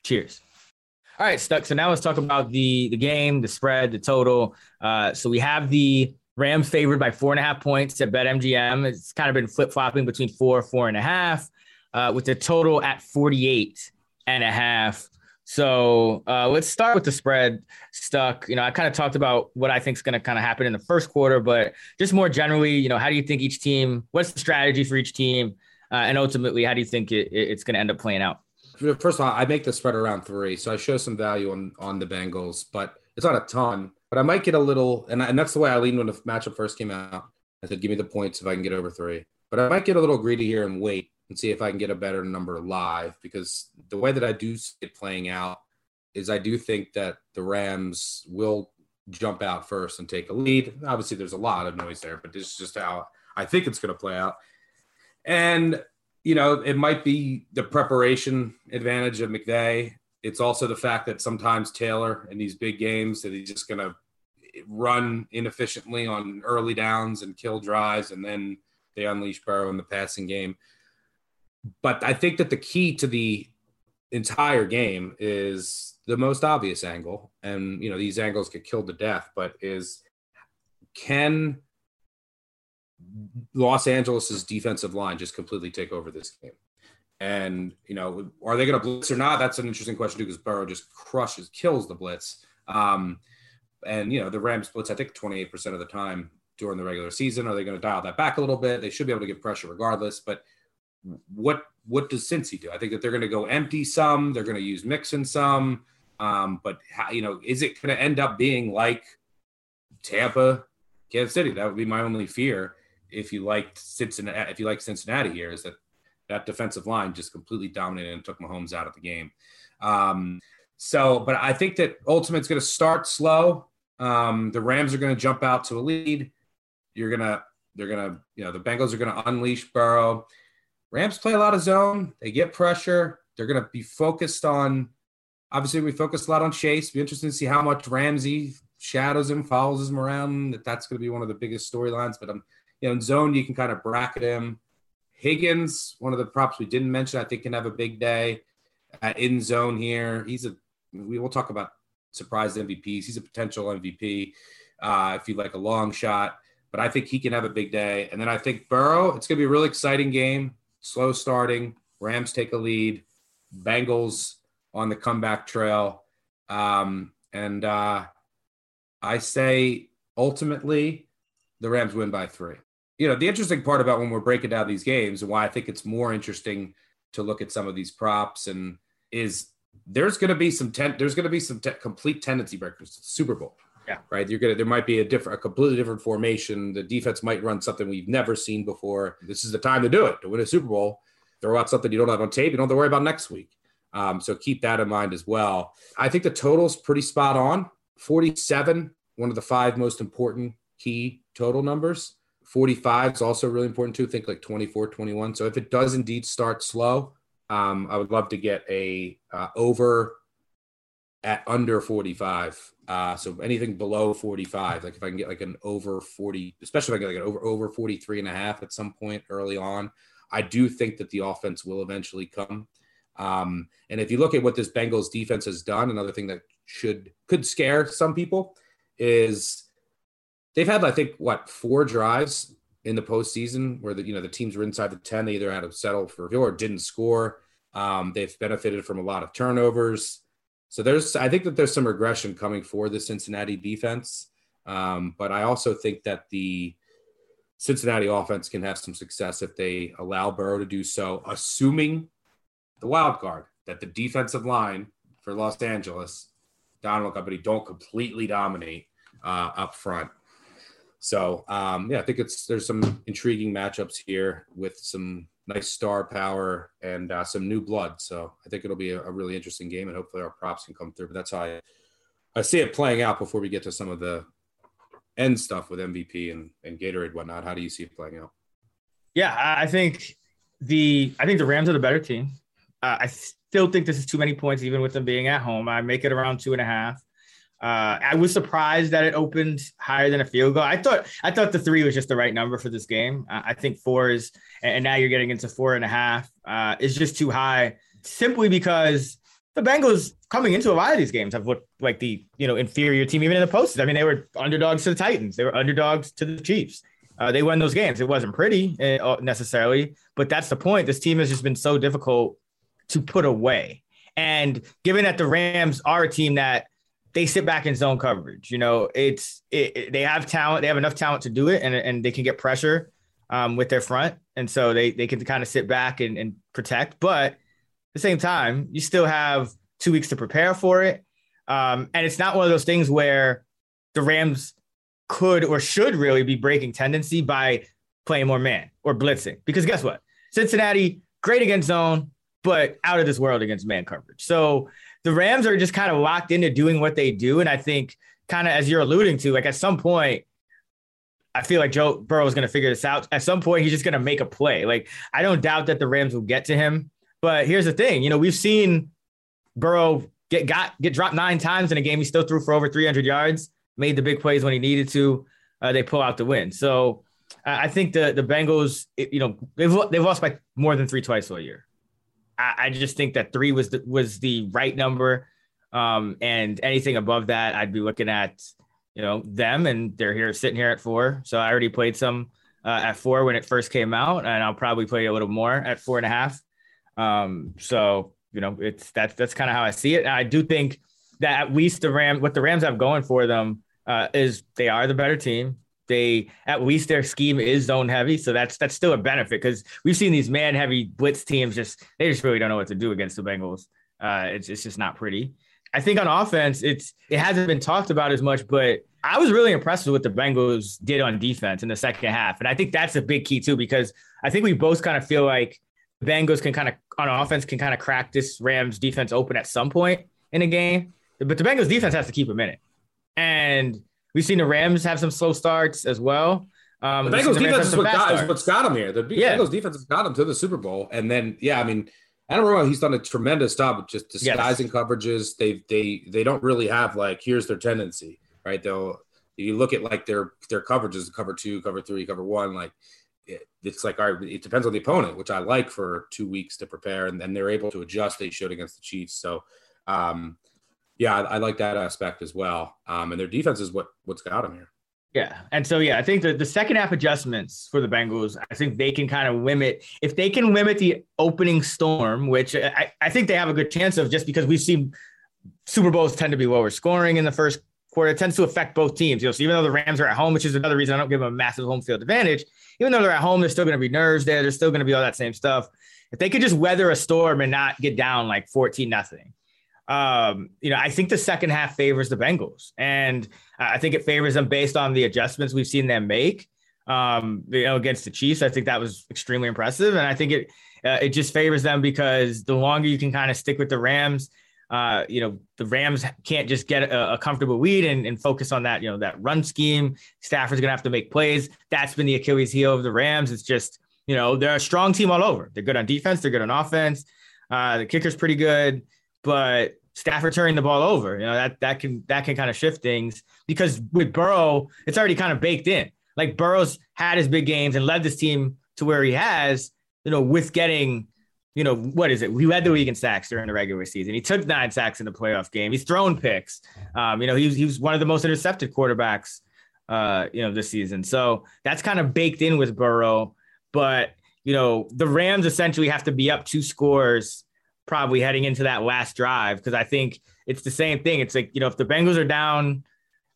Cheers. All right, Stuck. So now let's talk about the, the game, the spread, the total. Uh, so we have the Rams favored by four and a half points at BetMGM. It's kind of been flip flopping between four, four and a half, uh, with the total at 48 and a half. So uh, let's start with the spread stuck. You know, I kind of talked about what I think is going to kind of happen in the first quarter, but just more generally, you know, how do you think each team? What's the strategy for each team, uh, and ultimately, how do you think it, it's going to end up playing out? First of all, I make the spread around three, so I show some value on on the Bengals, but it's not a ton. But I might get a little, and, and that's the way I leaned when the matchup first came out. I said, give me the points if I can get over three. But I might get a little greedy here and wait and see if I can get a better number live because the way that I do see it playing out is I do think that the Rams will jump out first and take a lead. Obviously, there's a lot of noise there, but this is just how I think it's going to play out. And, you know, it might be the preparation advantage of McVay. It's also the fact that sometimes Taylor in these big games that he's just going to run inefficiently on early downs and kill drives, and then they unleash Burrow in the passing game but I think that the key to the entire game is the most obvious angle, and you know these angles get killed to death, but is can Los Angeles's defensive line just completely take over this game? And you know, are they going to blitz or not? That's an interesting question too, because Burrow just crushes, kills the blitz. Um, and you know, the Rams blitz, I think, 28% of the time during the regular season. Are they going to dial that back a little bit? They should be able to get pressure regardless, but what what does Cincy do? I think that they're going to go empty some. They're going to use Mixon some. Um, but how, you know, is it going to end up being like Tampa, Kansas City? That would be my only fear. If you liked Cincinnati, if you like Cincinnati here, is that that defensive line just completely dominated and took Mahomes out of the game. Um, so, but I think that Ultimate's going to start slow. Um, the Rams are going to jump out to a lead. You're going to, they're going to, you know, the Bengals are going to unleash Burrow. Rams play a lot of zone. They get pressure. They're going to be focused on, obviously, we focused a lot on Chase. Be interesting to see how much Ramsey shadows him, follows him around. That that's going to be one of the biggest storylines. But um, you know, in zone you can kind of bracket him. Higgins, one of the props we didn't mention, I think can have a big day uh, in zone here. He's a we will talk about surprise MVPs. He's a potential MVP uh, if you like a long shot, but I think he can have a big day. And then I think Burrow, it's going to be a really exciting game. Slow starting. Rams take a lead. Bengals on the comeback trail. Um, and uh, I say ultimately the Rams win by three. You know, the interesting part about when we're breaking down these games and why I think it's more interesting to look at some of these props and is there's going to be some ten, there's going to be some te- complete tendency breakers. Super Bowl. Yeah. Right. You're gonna. There might be a different, a completely different formation. The defense might run something we've never seen before. This is the time to do it to win a Super Bowl. Throw out something you don't have on tape. You don't have to worry about next week. Um, so keep that in mind as well. I think the total's pretty spot on. 47, one of the five most important key total numbers. 45 is also really important too. Think like 24, 21. So if it does indeed start slow, um, I would love to get a uh, over at under 45. Uh, so anything below 45, like if I can get like an over 40, especially if I get like an over over 43 and a half at some point early on, I do think that the offense will eventually come. Um, and if you look at what this Bengals defense has done, another thing that should could scare some people is they've had, I think, what four drives in the postseason where the you know the teams were inside the 10. They either had to settle for a or didn't score. Um, they've benefited from a lot of turnovers. So there's I think that there's some regression coming for the Cincinnati defense. Um, but I also think that the Cincinnati offense can have some success if they allow Burrow to do so, assuming the wild card that the defensive line for Los Angeles, Donald Company, don't completely dominate uh, up front. So um, yeah, I think it's there's some intriguing matchups here with some nice star power and uh, some new blood. So I think it'll be a, a, really interesting game, and hopefully our props can come through. But that's how I I see it playing out before we get to some of the end stuff with MVP and, and Gatorade whatnot. How do you see it playing out? Yeah, I think the I think the Rams are the better team. Uh, I still think this is too many points, even with them being at home. I make it around two and a half. Uh, I was surprised that it opened higher than a field goal. I thought I thought the three was just the right number for this game. Uh, I think four is, and now you're getting into four and a half uh, is just too high, simply because the Bengals coming into a lot of these games have looked like the you know inferior team, even in the posts. I mean, they were underdogs to the Titans, they were underdogs to the Chiefs. Uh, they won those games. It wasn't pretty uh, necessarily, but that's the point. This team has just been so difficult to put away. And given that the Rams are a team that they sit back in zone coverage. You know, it's it, it, they have talent, they have enough talent to do it, and and they can get pressure um, with their front, and so they they can kind of sit back and, and protect. But at the same time, you still have two weeks to prepare for it, um, and it's not one of those things where the Rams could or should really be breaking tendency by playing more man or blitzing. Because guess what, Cincinnati great against zone, but out of this world against man coverage. So the Rams are just kind of locked into doing what they do. And I think, kind of as you're alluding to, like at some point, I feel like Joe Burrow is going to figure this out. At some point, he's just going to make a play. Like, I don't doubt that the Rams will get to him. But here's the thing you know, we've seen Burrow get got get dropped nine times in a game. He still threw for over 300 yards, made the big plays when he needed to. Uh, they pull out the win. So I think the the Bengals, you know, they've they've lost by more than three twice all year. I, I just think that three was the, was the right number. Um, and anything above that, I'd be looking at, you know, them and they're here sitting here at four. So I already played some uh, at four when it first came out, and I'll probably play a little more at four and a half. Um, so you know, it's that's that's kind of how I see it. And I do think that at least the Rams, what the Rams have going for them, uh, is they are the better team. They at least their scheme is zone heavy, so that's that's still a benefit because we've seen these man heavy blitz teams just they just really don't know what to do against the Bengals. Uh, it's it's just not pretty. I think on offense, it's it hasn't been talked about as much, but I was really impressed with what the Bengals did on defense in the second half, and I think that's a big key too because I think we both kind of feel like the Bengals can kind of on offense can kind of crack this Rams defense open at some point in a game. But the Bengals defense has to keep them in. And we've seen the Rams have some slow starts as well. Um, the Bengals the defense is, what got, is what's got them here. The yeah. Bengals defense has got them to the Super Bowl. And then, yeah, I mean, Anarumo, he's done a tremendous job of just disguising yes. coverages. They they they don't really have like here's their tendency, right? They'll you look at like their their coverages, cover two, cover three, cover one, like it, it's like all right, it depends on the opponent, which I like for two weeks to prepare, and then they're able to adjust. They showed against the Chiefs, so um, yeah, I, I, like that aspect as well. Um, and their defense is what what's got them here. Yeah. And so, yeah, I think the, the second half adjustments for the Bengals, I think they can kind of limit, if they can limit the opening storm, which I, I think they have a good chance of just because we've seen Super Bowls tend to be lower scoring in the first quarter. It tends to affect both teams. You know, so even though the Rams are at home, which is another reason I don't give them a massive home field advantage, even though they're at home, there's still going to be nerves there. There's still going to be all that same stuff. If they could just weather a storm and not get down like 14 nothing, um, you know, I think the second half favors the Bengals, and I think it favors them based on the adjustments we've seen them make. Um, you know, against the Chiefs, I think that was extremely impressive, and I think it uh, it just favors them because the longer you can kind of stick with the Rams, uh, you know, the Rams can't just get a, a comfortable lead and, and, focus on that, you know, that run scheme. Stafford's gonna have to make plays. That's been the Achilles heel of the Rams. It's just, you know, they're a strong team all over. They're good on defense. They're good on offense. Uh, the kicker's pretty good, but Stafford turning the ball over. You know, that that can that can kind of shift things because with Burrow, it's already kind of baked in. Like Burrow's had his big games and led this team to where he has, you know, with getting, you know, what is it? He led the league in sacks during the regular season. He took nine sacks in the playoff game. He's thrown picks. Um, you know, he was, he was one of the most intercepted quarterbacks, uh, you know, this season. So that's kind of baked in with Burrow. But, you know, the Rams essentially have to be up two scores probably heading into that last drive because I think it's the same thing. It's like you know if the Bengals are down,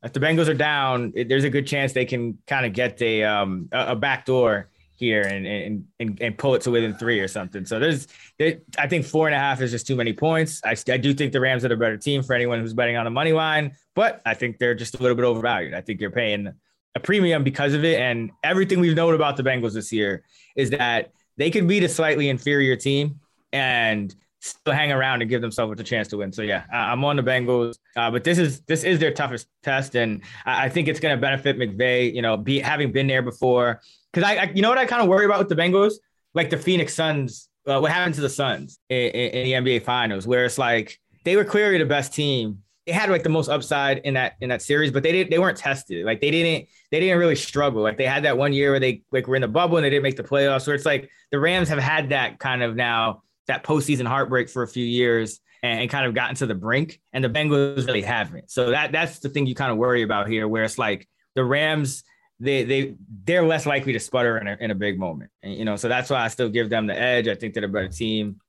if the Bengals are down, it, there's a good chance they can kind of get a um a, a back door here and, and and and pull it to within three or something. So there's there, I think four and a half is just too many points. I, I do think the Rams are the better team for anyone who's betting on the money line, but I think they're just a little bit overvalued. I think you're paying a premium because of it. And everything we've known about the Bengals this year is that they could beat a slightly inferior team and still hang around and give themselves a chance to win. So yeah, I'm on the Bengals, uh, but this is this is their toughest test, and I, think it's going to benefit McVay. You know, be having been there before, because I, I, you know what I kind of worry about with the Bengals, like the Phoenix Suns. Uh, what happened to the Suns in, in, in the NBA Finals, where it's like they were clearly the best team. They had like the most upside in that in that series, but they didn't. They weren't tested. Like they didn't. They didn't really struggle. Like they had that one year where they like were in the bubble and they didn't make the playoffs. Where it's like the Rams have had that kind of now that postseason heartbreak for a few years and, kind of gotten to the brink, and the Bengals really haven't. So that that's the thing you kind of worry about here, where it's like the Rams. They they they're less likely to sputter in a, in a big moment, and, you know. So that's why I still give them the edge. I think they're a better team,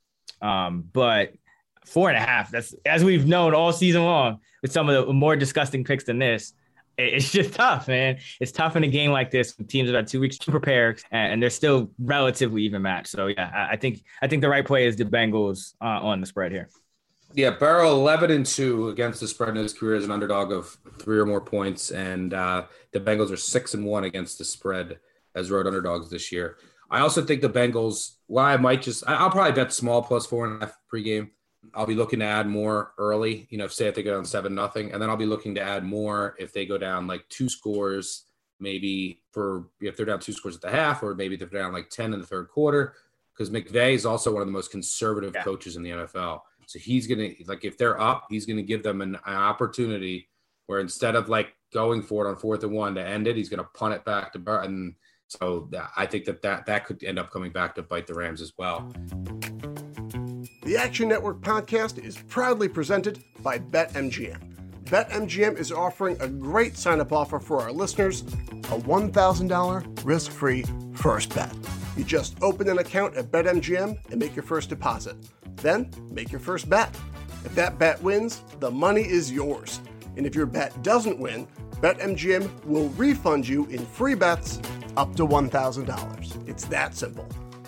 um, but four and a half. That's as we've known all season long with some of the more disgusting picks than this it's just tough, man. It's tough in a game like this. Teams have had two weeks to prepare, and they're still relatively even matched. So yeah, I think I think the right play is the Bengals uh, on the spread here. Yeah, Burrow eleven and two against the spread in his career as an underdog of three or more points, and uh, the Bengals are six and one against the spread as road underdogs this year. I also think the Bengals. Well, I might just I'll probably bet small plus four and a half pregame. I'll be looking to add more early. You know, say if they go down seven nothing, and then I'll be looking to add more if they go down like two scores, maybe for if they're down two scores at the half, or maybe they're down like ten in the third quarter. Because McVay is also one of the most conservative yeah. coaches in the NFL, so he's gonna like if they're up, he's gonna give them an, an opportunity where instead of like going for it on fourth and one to end it, he's gonna punt it back to Burton. So I think that that that could end up coming back to bite the Rams as well. The Action Network podcast is proudly presented by BetMGM. BetMGM is offering a great sign up offer for our listeners a $1,000 risk free first bet. You just open an account at BetMGM and make your first deposit. Then make your first bet. If that bet wins, the money is yours. And if your bet doesn't win, BetMGM will refund you in free bets up to $1,000. It's that simple.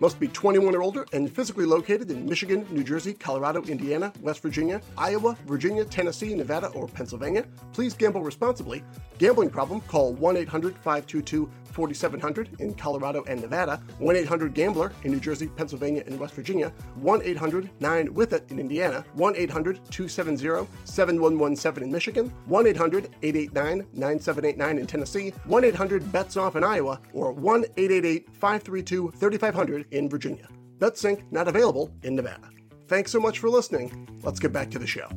Must be 21 or older and physically located in Michigan, New Jersey, Colorado, Indiana, West Virginia, Iowa, Virginia, Tennessee, Nevada, or Pennsylvania. Please gamble responsibly. Gambling problem? Call 1 800 522 4700 in Colorado and Nevada, 1 800 Gambler in New Jersey, Pennsylvania, and West Virginia, 1 800 9 with it in Indiana, 1 800 270 7117 in Michigan, 1 800 889 9789 in Tennessee, 1 800 Bets Off in Iowa, or 1 888 532 3500 in Virginia. BetSync not available in Nevada. Thanks so much for listening. Let's get back to the show.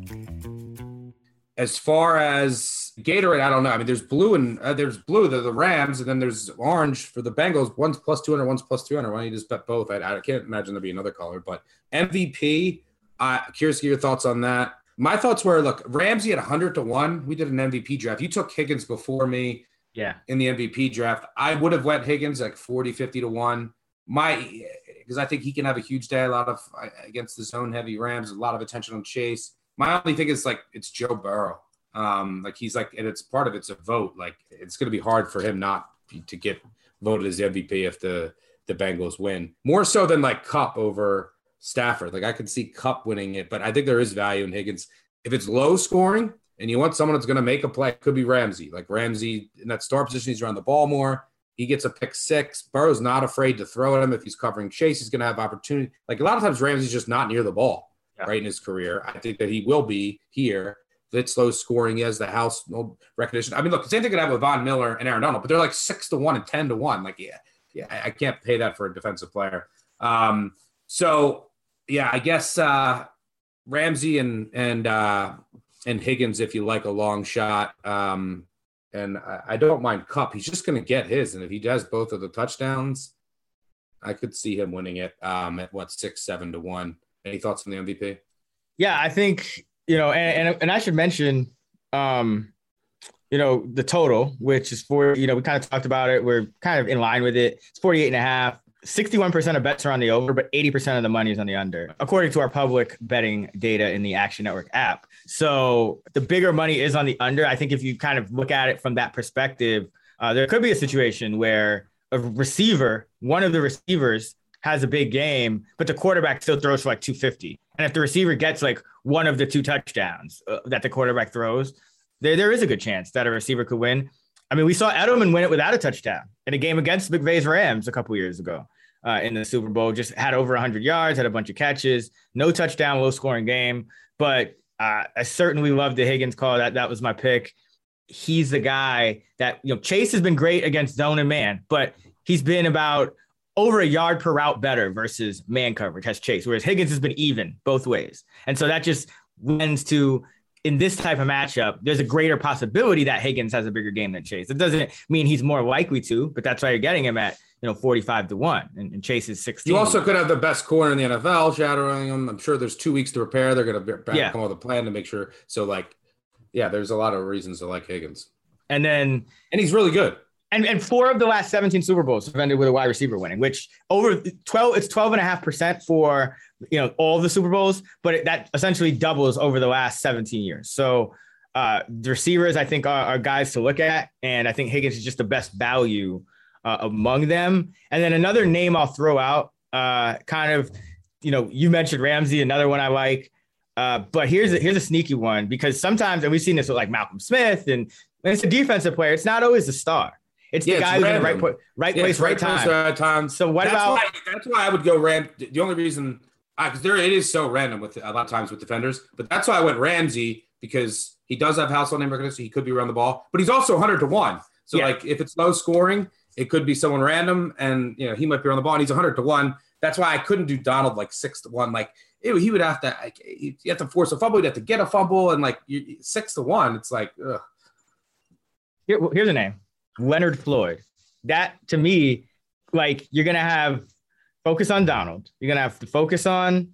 As far as Gatorade, I don't know. I mean, there's blue and uh, there's blue, the, the Rams, and then there's orange for the Bengals. One's plus 200, one's plus 200. Why don't you just bet both? I, I can't imagine there'd be another color, but MVP, uh, curious to get your thoughts on that. My thoughts were look, Ramsey at 100 to 1. We did an MVP draft. You took Higgins before me Yeah. in the MVP draft. I would have went Higgins like 40, 50 to 1. My because I think he can have a huge day, a lot of uh, against the zone heavy Rams, a lot of attention on Chase. My only thing is like it's Joe Burrow. Um, like he's like, and it's part of it's a vote. Like it's going to be hard for him not to get voted as MVP if the the Bengals win. More so than like Kupp over Stafford. Like I could see Kupp winning it, but I think there is value in Higgins. If it's low scoring and you want someone that's going to make a play, could be Ramsey. Like Ramsey in that star position, he's around the ball more. He gets a pick six. Burrow's not afraid to throw at him if he's covering Chase. He's going to have opportunity. Like a lot of times, Ramsey's just not near the ball Yeah. right in his career. I think that he will be here. It's low scoring, he has the house no recognition. I mean, look, the same thing could happen with Von Miller and Aaron Donald, but they're like six to one and ten to one. Like, yeah, yeah, I- I can't pay that for a defensive player. Um, so yeah, I guess uh, Ramsey and and uh, and Higgins, if you like a long shot. Um, and I, I don't mind Kupp. He's just going to get his, and if he does both of the touchdowns, I could see him winning it um, at what six, seven to one. Any thoughts on the MVP? Yeah, I think you know, and and, and I should mention, um, you know, the total, which is for you know, we kind of talked about it. We're kind of in line with it. It's 48 and a half. 61% of bets are on the over, but 80% of the money is on the under, according to our public betting data in the Action Network app. So the bigger money is on the under. I think if you kind of look at it from that perspective, uh, there could be a situation where a receiver, one of the receivers, has a big game, but the quarterback still throws for like 250. And if the receiver gets like one of the two touchdowns uh, that the quarterback throws, there, there is a good chance that a receiver could win. I mean, we saw Edelman win it without a touchdown in a game against McVay's Rams a couple years ago uh, in the Super Bowl. Just had over 100 yards, had a bunch of catches, no touchdown, low scoring game. But uh, I certainly love the Higgins call. That that was my pick. He's the guy that you know. Chase has been great against zone and man, but he's been about over a yard per route better versus man coverage has Chase, whereas Higgins has been even both ways. And so that just lends to in this type of matchup, there's a greater possibility that Higgins has a bigger game than Chase. It doesn't mean he's more likely to, but that's why you're getting him at you know 45 to one, and, and Chase is 16. You also could have the best corner in the NFL shadowing him. I'm sure there's two weeks to prepare. They're going to Yeah. come up with a plan to make sure. So, like, yeah, there's a lot of reasons to like Higgins, and then and he's really good. And and four of the last 17 Super Bowls have ended with a wide receiver winning, which over 12, it's 12 and a half percent for you know all the Super Bowls, but it, that essentially doubles over the last 17 years. So uh, the receivers, I think, are, are guys to look at, and I think Higgins is just the best value uh, among them. And then another name I'll throw out, uh, kind of, you know, you mentioned Ramsey, another one I like. Uh, but here's a, here's a sneaky one because sometimes, and we've seen this with like Malcolm Smith, and it's a defensive player, it's not always the star. It's Yeah, the it's guy who's in the right, random. po- right Yeah, place, it's right place, time. right time. So what that's about- Why, that's why I would go Ram. The only reason, uh, because there it is so random with a lot of times with defenders, but that's why I went Ramsey because he does have household name recognition. He could be around the ball, but he's also 100 to one. So Yeah. like if it's low scoring, it could be someone random, and you know he might be on the ball, and he's 100 to one. That's why I couldn't do Donald like six to one. Like it, he would have to, like, you have to force a fumble, you'd have to get a fumble, and like you, six to one, it's like, ugh. Here, here's a name Leonard Floyd. That to me, like you're gonna have focus on Donald. You're gonna have to focus on,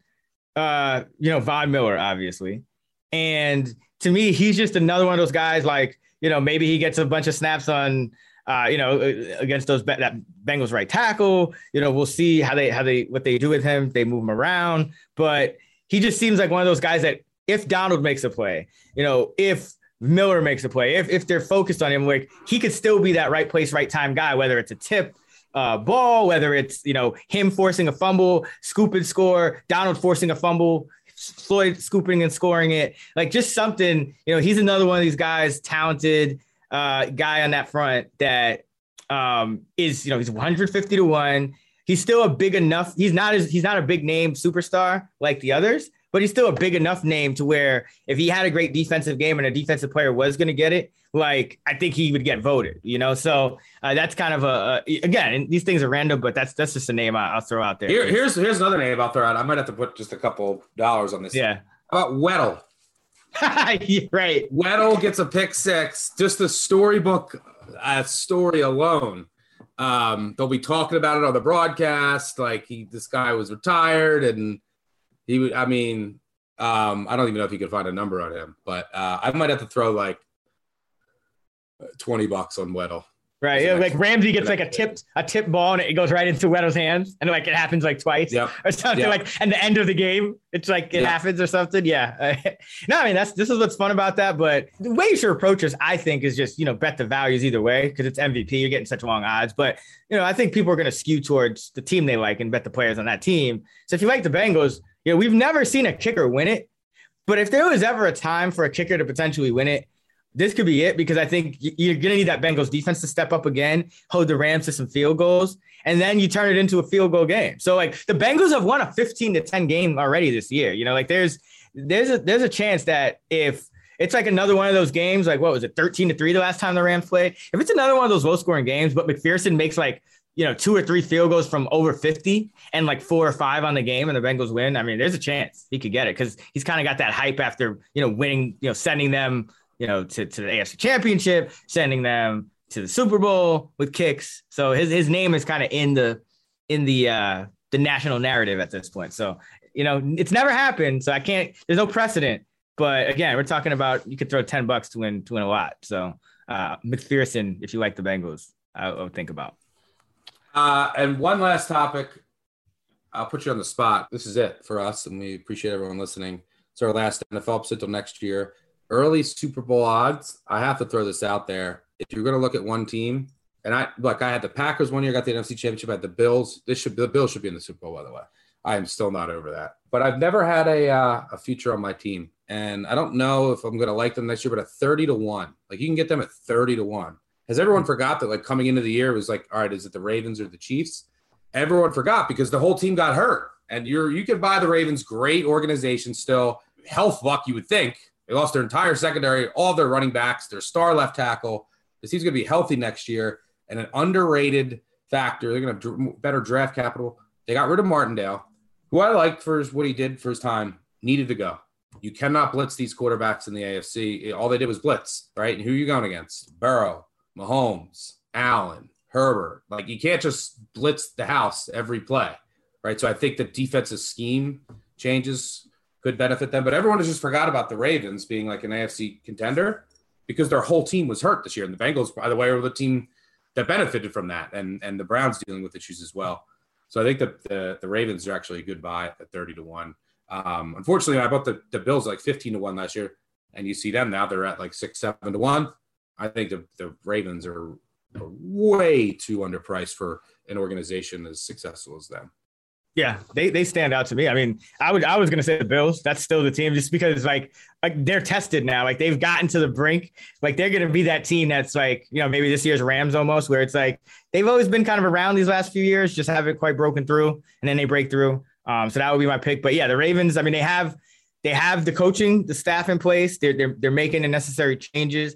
uh, you know, Von Miller, obviously. And to me, he's just another one of those guys. Like you know, maybe he gets a bunch of snaps on uh, you know, against those that Bengals right tackle. You know, we'll see how they how they what they do with him. They move him around, but he just seems like one of those guys that if Donald makes a play, you know, if Miller makes a play, if if they're focused on him, like he could still be that right place, right time guy, whether it's a tip. Uh, ball, whether it's you know him forcing a fumble, scoop and score, Donald forcing a fumble, Floyd scooping and scoring it, like just something. You know, he's another one of these guys, talented, uh, guy on that front that um, is, you know, he's 150 to one. He's still a big enough. He's not as he's not a big name superstar like the others, but he's still a big enough name to where if he had a great defensive game and a defensive player was going to get it, like I think he would get voted. You know, so uh, that's kind of a, a again. these things are random, but that's that's just a name I, will throw out there. Here, here's here's another name I'll throw out. I might have to put just a couple dollars on this. Yeah. How about Weddle? *laughs* right. Weddle gets a pick six. Just the storybook uh, story alone. Um, they'll be talking about it on the broadcast. Like he, this guy was retired, and he would. I mean, um, I don't even know if you could find a number on him, but uh, I might have to throw like twenty bucks on Weddle. Right. Yeah, like Ramsey gets like a tipped a tip ball and it goes right into Weddle's hands. And like it happens like twice yep. or something yep. like and the end of the game, it's like it yep. happens or something. Yeah. *laughs* no, I mean that's this is what's fun about that. But the way you should approach this, I think, is just, you know, bet the values either way because it's MVP. You're getting such long odds. But you know, I think people are gonna skew towards the team they like and bet the players on that team. So if you like the Bengals, you know, we've never seen a kicker win it. But if there was ever a time for a kicker to potentially win it, this could be it because I think you're going to need that Bengals defense to step up again, hold the Rams to some field goals, and then you turn it into a field goal game. So like the Bengals have won a 15 to 10 game already this year. You know, like there's there's a there's a chance that if it's like another one of those games, like what was it, 13 to 3 the last time the Rams played? If it's another one of those low scoring games, but McPherson makes like you know, two or three field goals from over 50 and like four or five on the game and the Bengals win. I mean, there's a chance he could get it because he's kind of got that hype after, you know, winning, you know, sending them you know, to, to the AFC championship, sending them to the Super Bowl with kicks. So his, his name is kind of in the, in the, uh, the national narrative at this point. So, you know, it's never happened. So I can't, there's no precedent, but again, we're talking about, you could throw 10 bucks to win, to win a lot. So, uh, McPherson, if you like the Bengals, I, I would think about. Uh, and one last topic, I'll put you on the spot. This is it for us, and we appreciate everyone listening. It's our last NFL episode until next year early Super Bowl odds. I have to throw this out there. If you're going to look at one team, and I like I had the Packers one year, got the NFC Championship. I had the Bills. This should the Bills should be in the Super Bowl, by the way. I am still not over that. But I've never had a uh, a future on my team, and I don't know if I'm going to like them next year. But a thirty to one, like you can get them at thirty to one. Has everyone hmm. forgot that like coming into the year it was like, all right, is it the Ravens or the Chiefs? Everyone forgot because the whole team got hurt, and you're you can buy the Ravens, great organization still, health luck you would think, they lost their entire secondary, all their running backs, their star left tackle. This team's going to be healthy next year and an underrated factor. They're going to have better draft capital. They got rid of Martindale, who I liked for his, what he did for his time, needed to go. You cannot blitz these quarterbacks in the AFC. All they did was blitz, right? And who are you going against? Burrow, Mahomes, Allen, Herbert. Like you can't just blitz the house every play, right? So I think the defensive scheme changes could benefit them. But everyone has just forgot about the Ravens being like an AFC contender because their whole team was hurt this year. And the Bengals, by the way, are the team that benefited from that, and and the Browns dealing with issues as well. So I think that the the Ravens are actually a good buy at thirty to one. Um, unfortunately, I bought the, the Bills like fifteen to one last year, and you see them now they're at like six seven to one. I think the the Ravens are, are way too underpriced for an organization as successful as them. Yeah, they they stand out to me. I mean, I would I was gonna say the Bills. That's still the team, just because like like they're tested now. Like they've gotten to the brink. Like they're gonna be that team that's like you know maybe this year's Rams almost, where it's like they've always been kind of around these last few years, just haven't quite broken through, and then they break through. Um, so that would be my pick. But yeah, the Ravens. I mean, they have they have the coaching, the staff in place. They're they're they're making the necessary changes.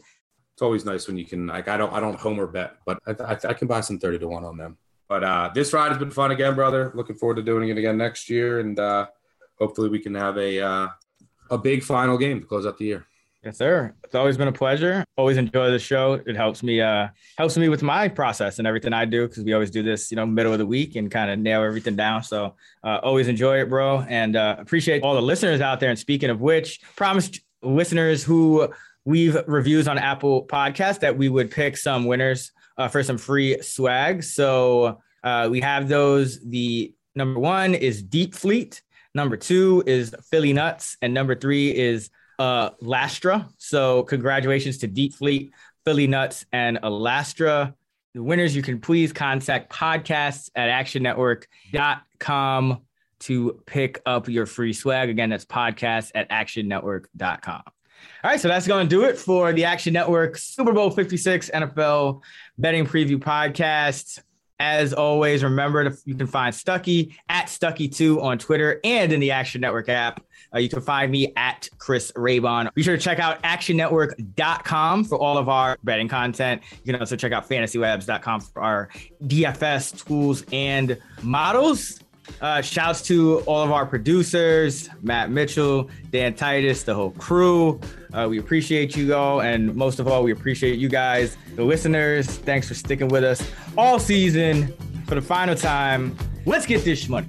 It's always nice when you can like I don't I don't homer bet, but I, I, I can buy some thirty to one on them. But uh, this ride has been fun again, brother. Looking forward to doing it again next year, and uh, hopefully we can have a uh, a big final game to close out the year. Yes, sir. It's always been a pleasure. Always enjoy the show. It helps me uh helps me with my process and everything I do because we always do this, you know, middle of the week and kind of nail everything down. So uh, always enjoy it, bro, and uh, appreciate all the listeners out there. And speaking of which, promised listeners who we've reviews on Apple Podcast that we would pick some winners uh, for some free swag. So uh, we have those. The number one is Deep Fleet. Number two is Philly Nuts, and number three is uh, Lastra. So congratulations to Deep Fleet, Philly Nuts, and Alastra. The winners, you can please contact podcasts at actionnetwork.com to pick up your free swag. Again, that's podcast at actionnetwork.com. All right, so that's going to do it for the Action Network Super Bowl 56 NFL betting preview podcast. As always, remember to, you can find Stuckey at Stuckey2 on Twitter and in the Action Network app. Uh, you can find me at Chris Raybon. Be sure to check out actionnetwork.com for all of our betting content. You can also check out fantasywebs.com for our DFS tools and models. Uh, shouts to all of our producers, Matt Mitchell, Dan Titus, the whole crew. Uh, we appreciate you all, and most of all, we appreciate you guys, the listeners. Thanks for sticking with us all season for the final time. Let's get this money.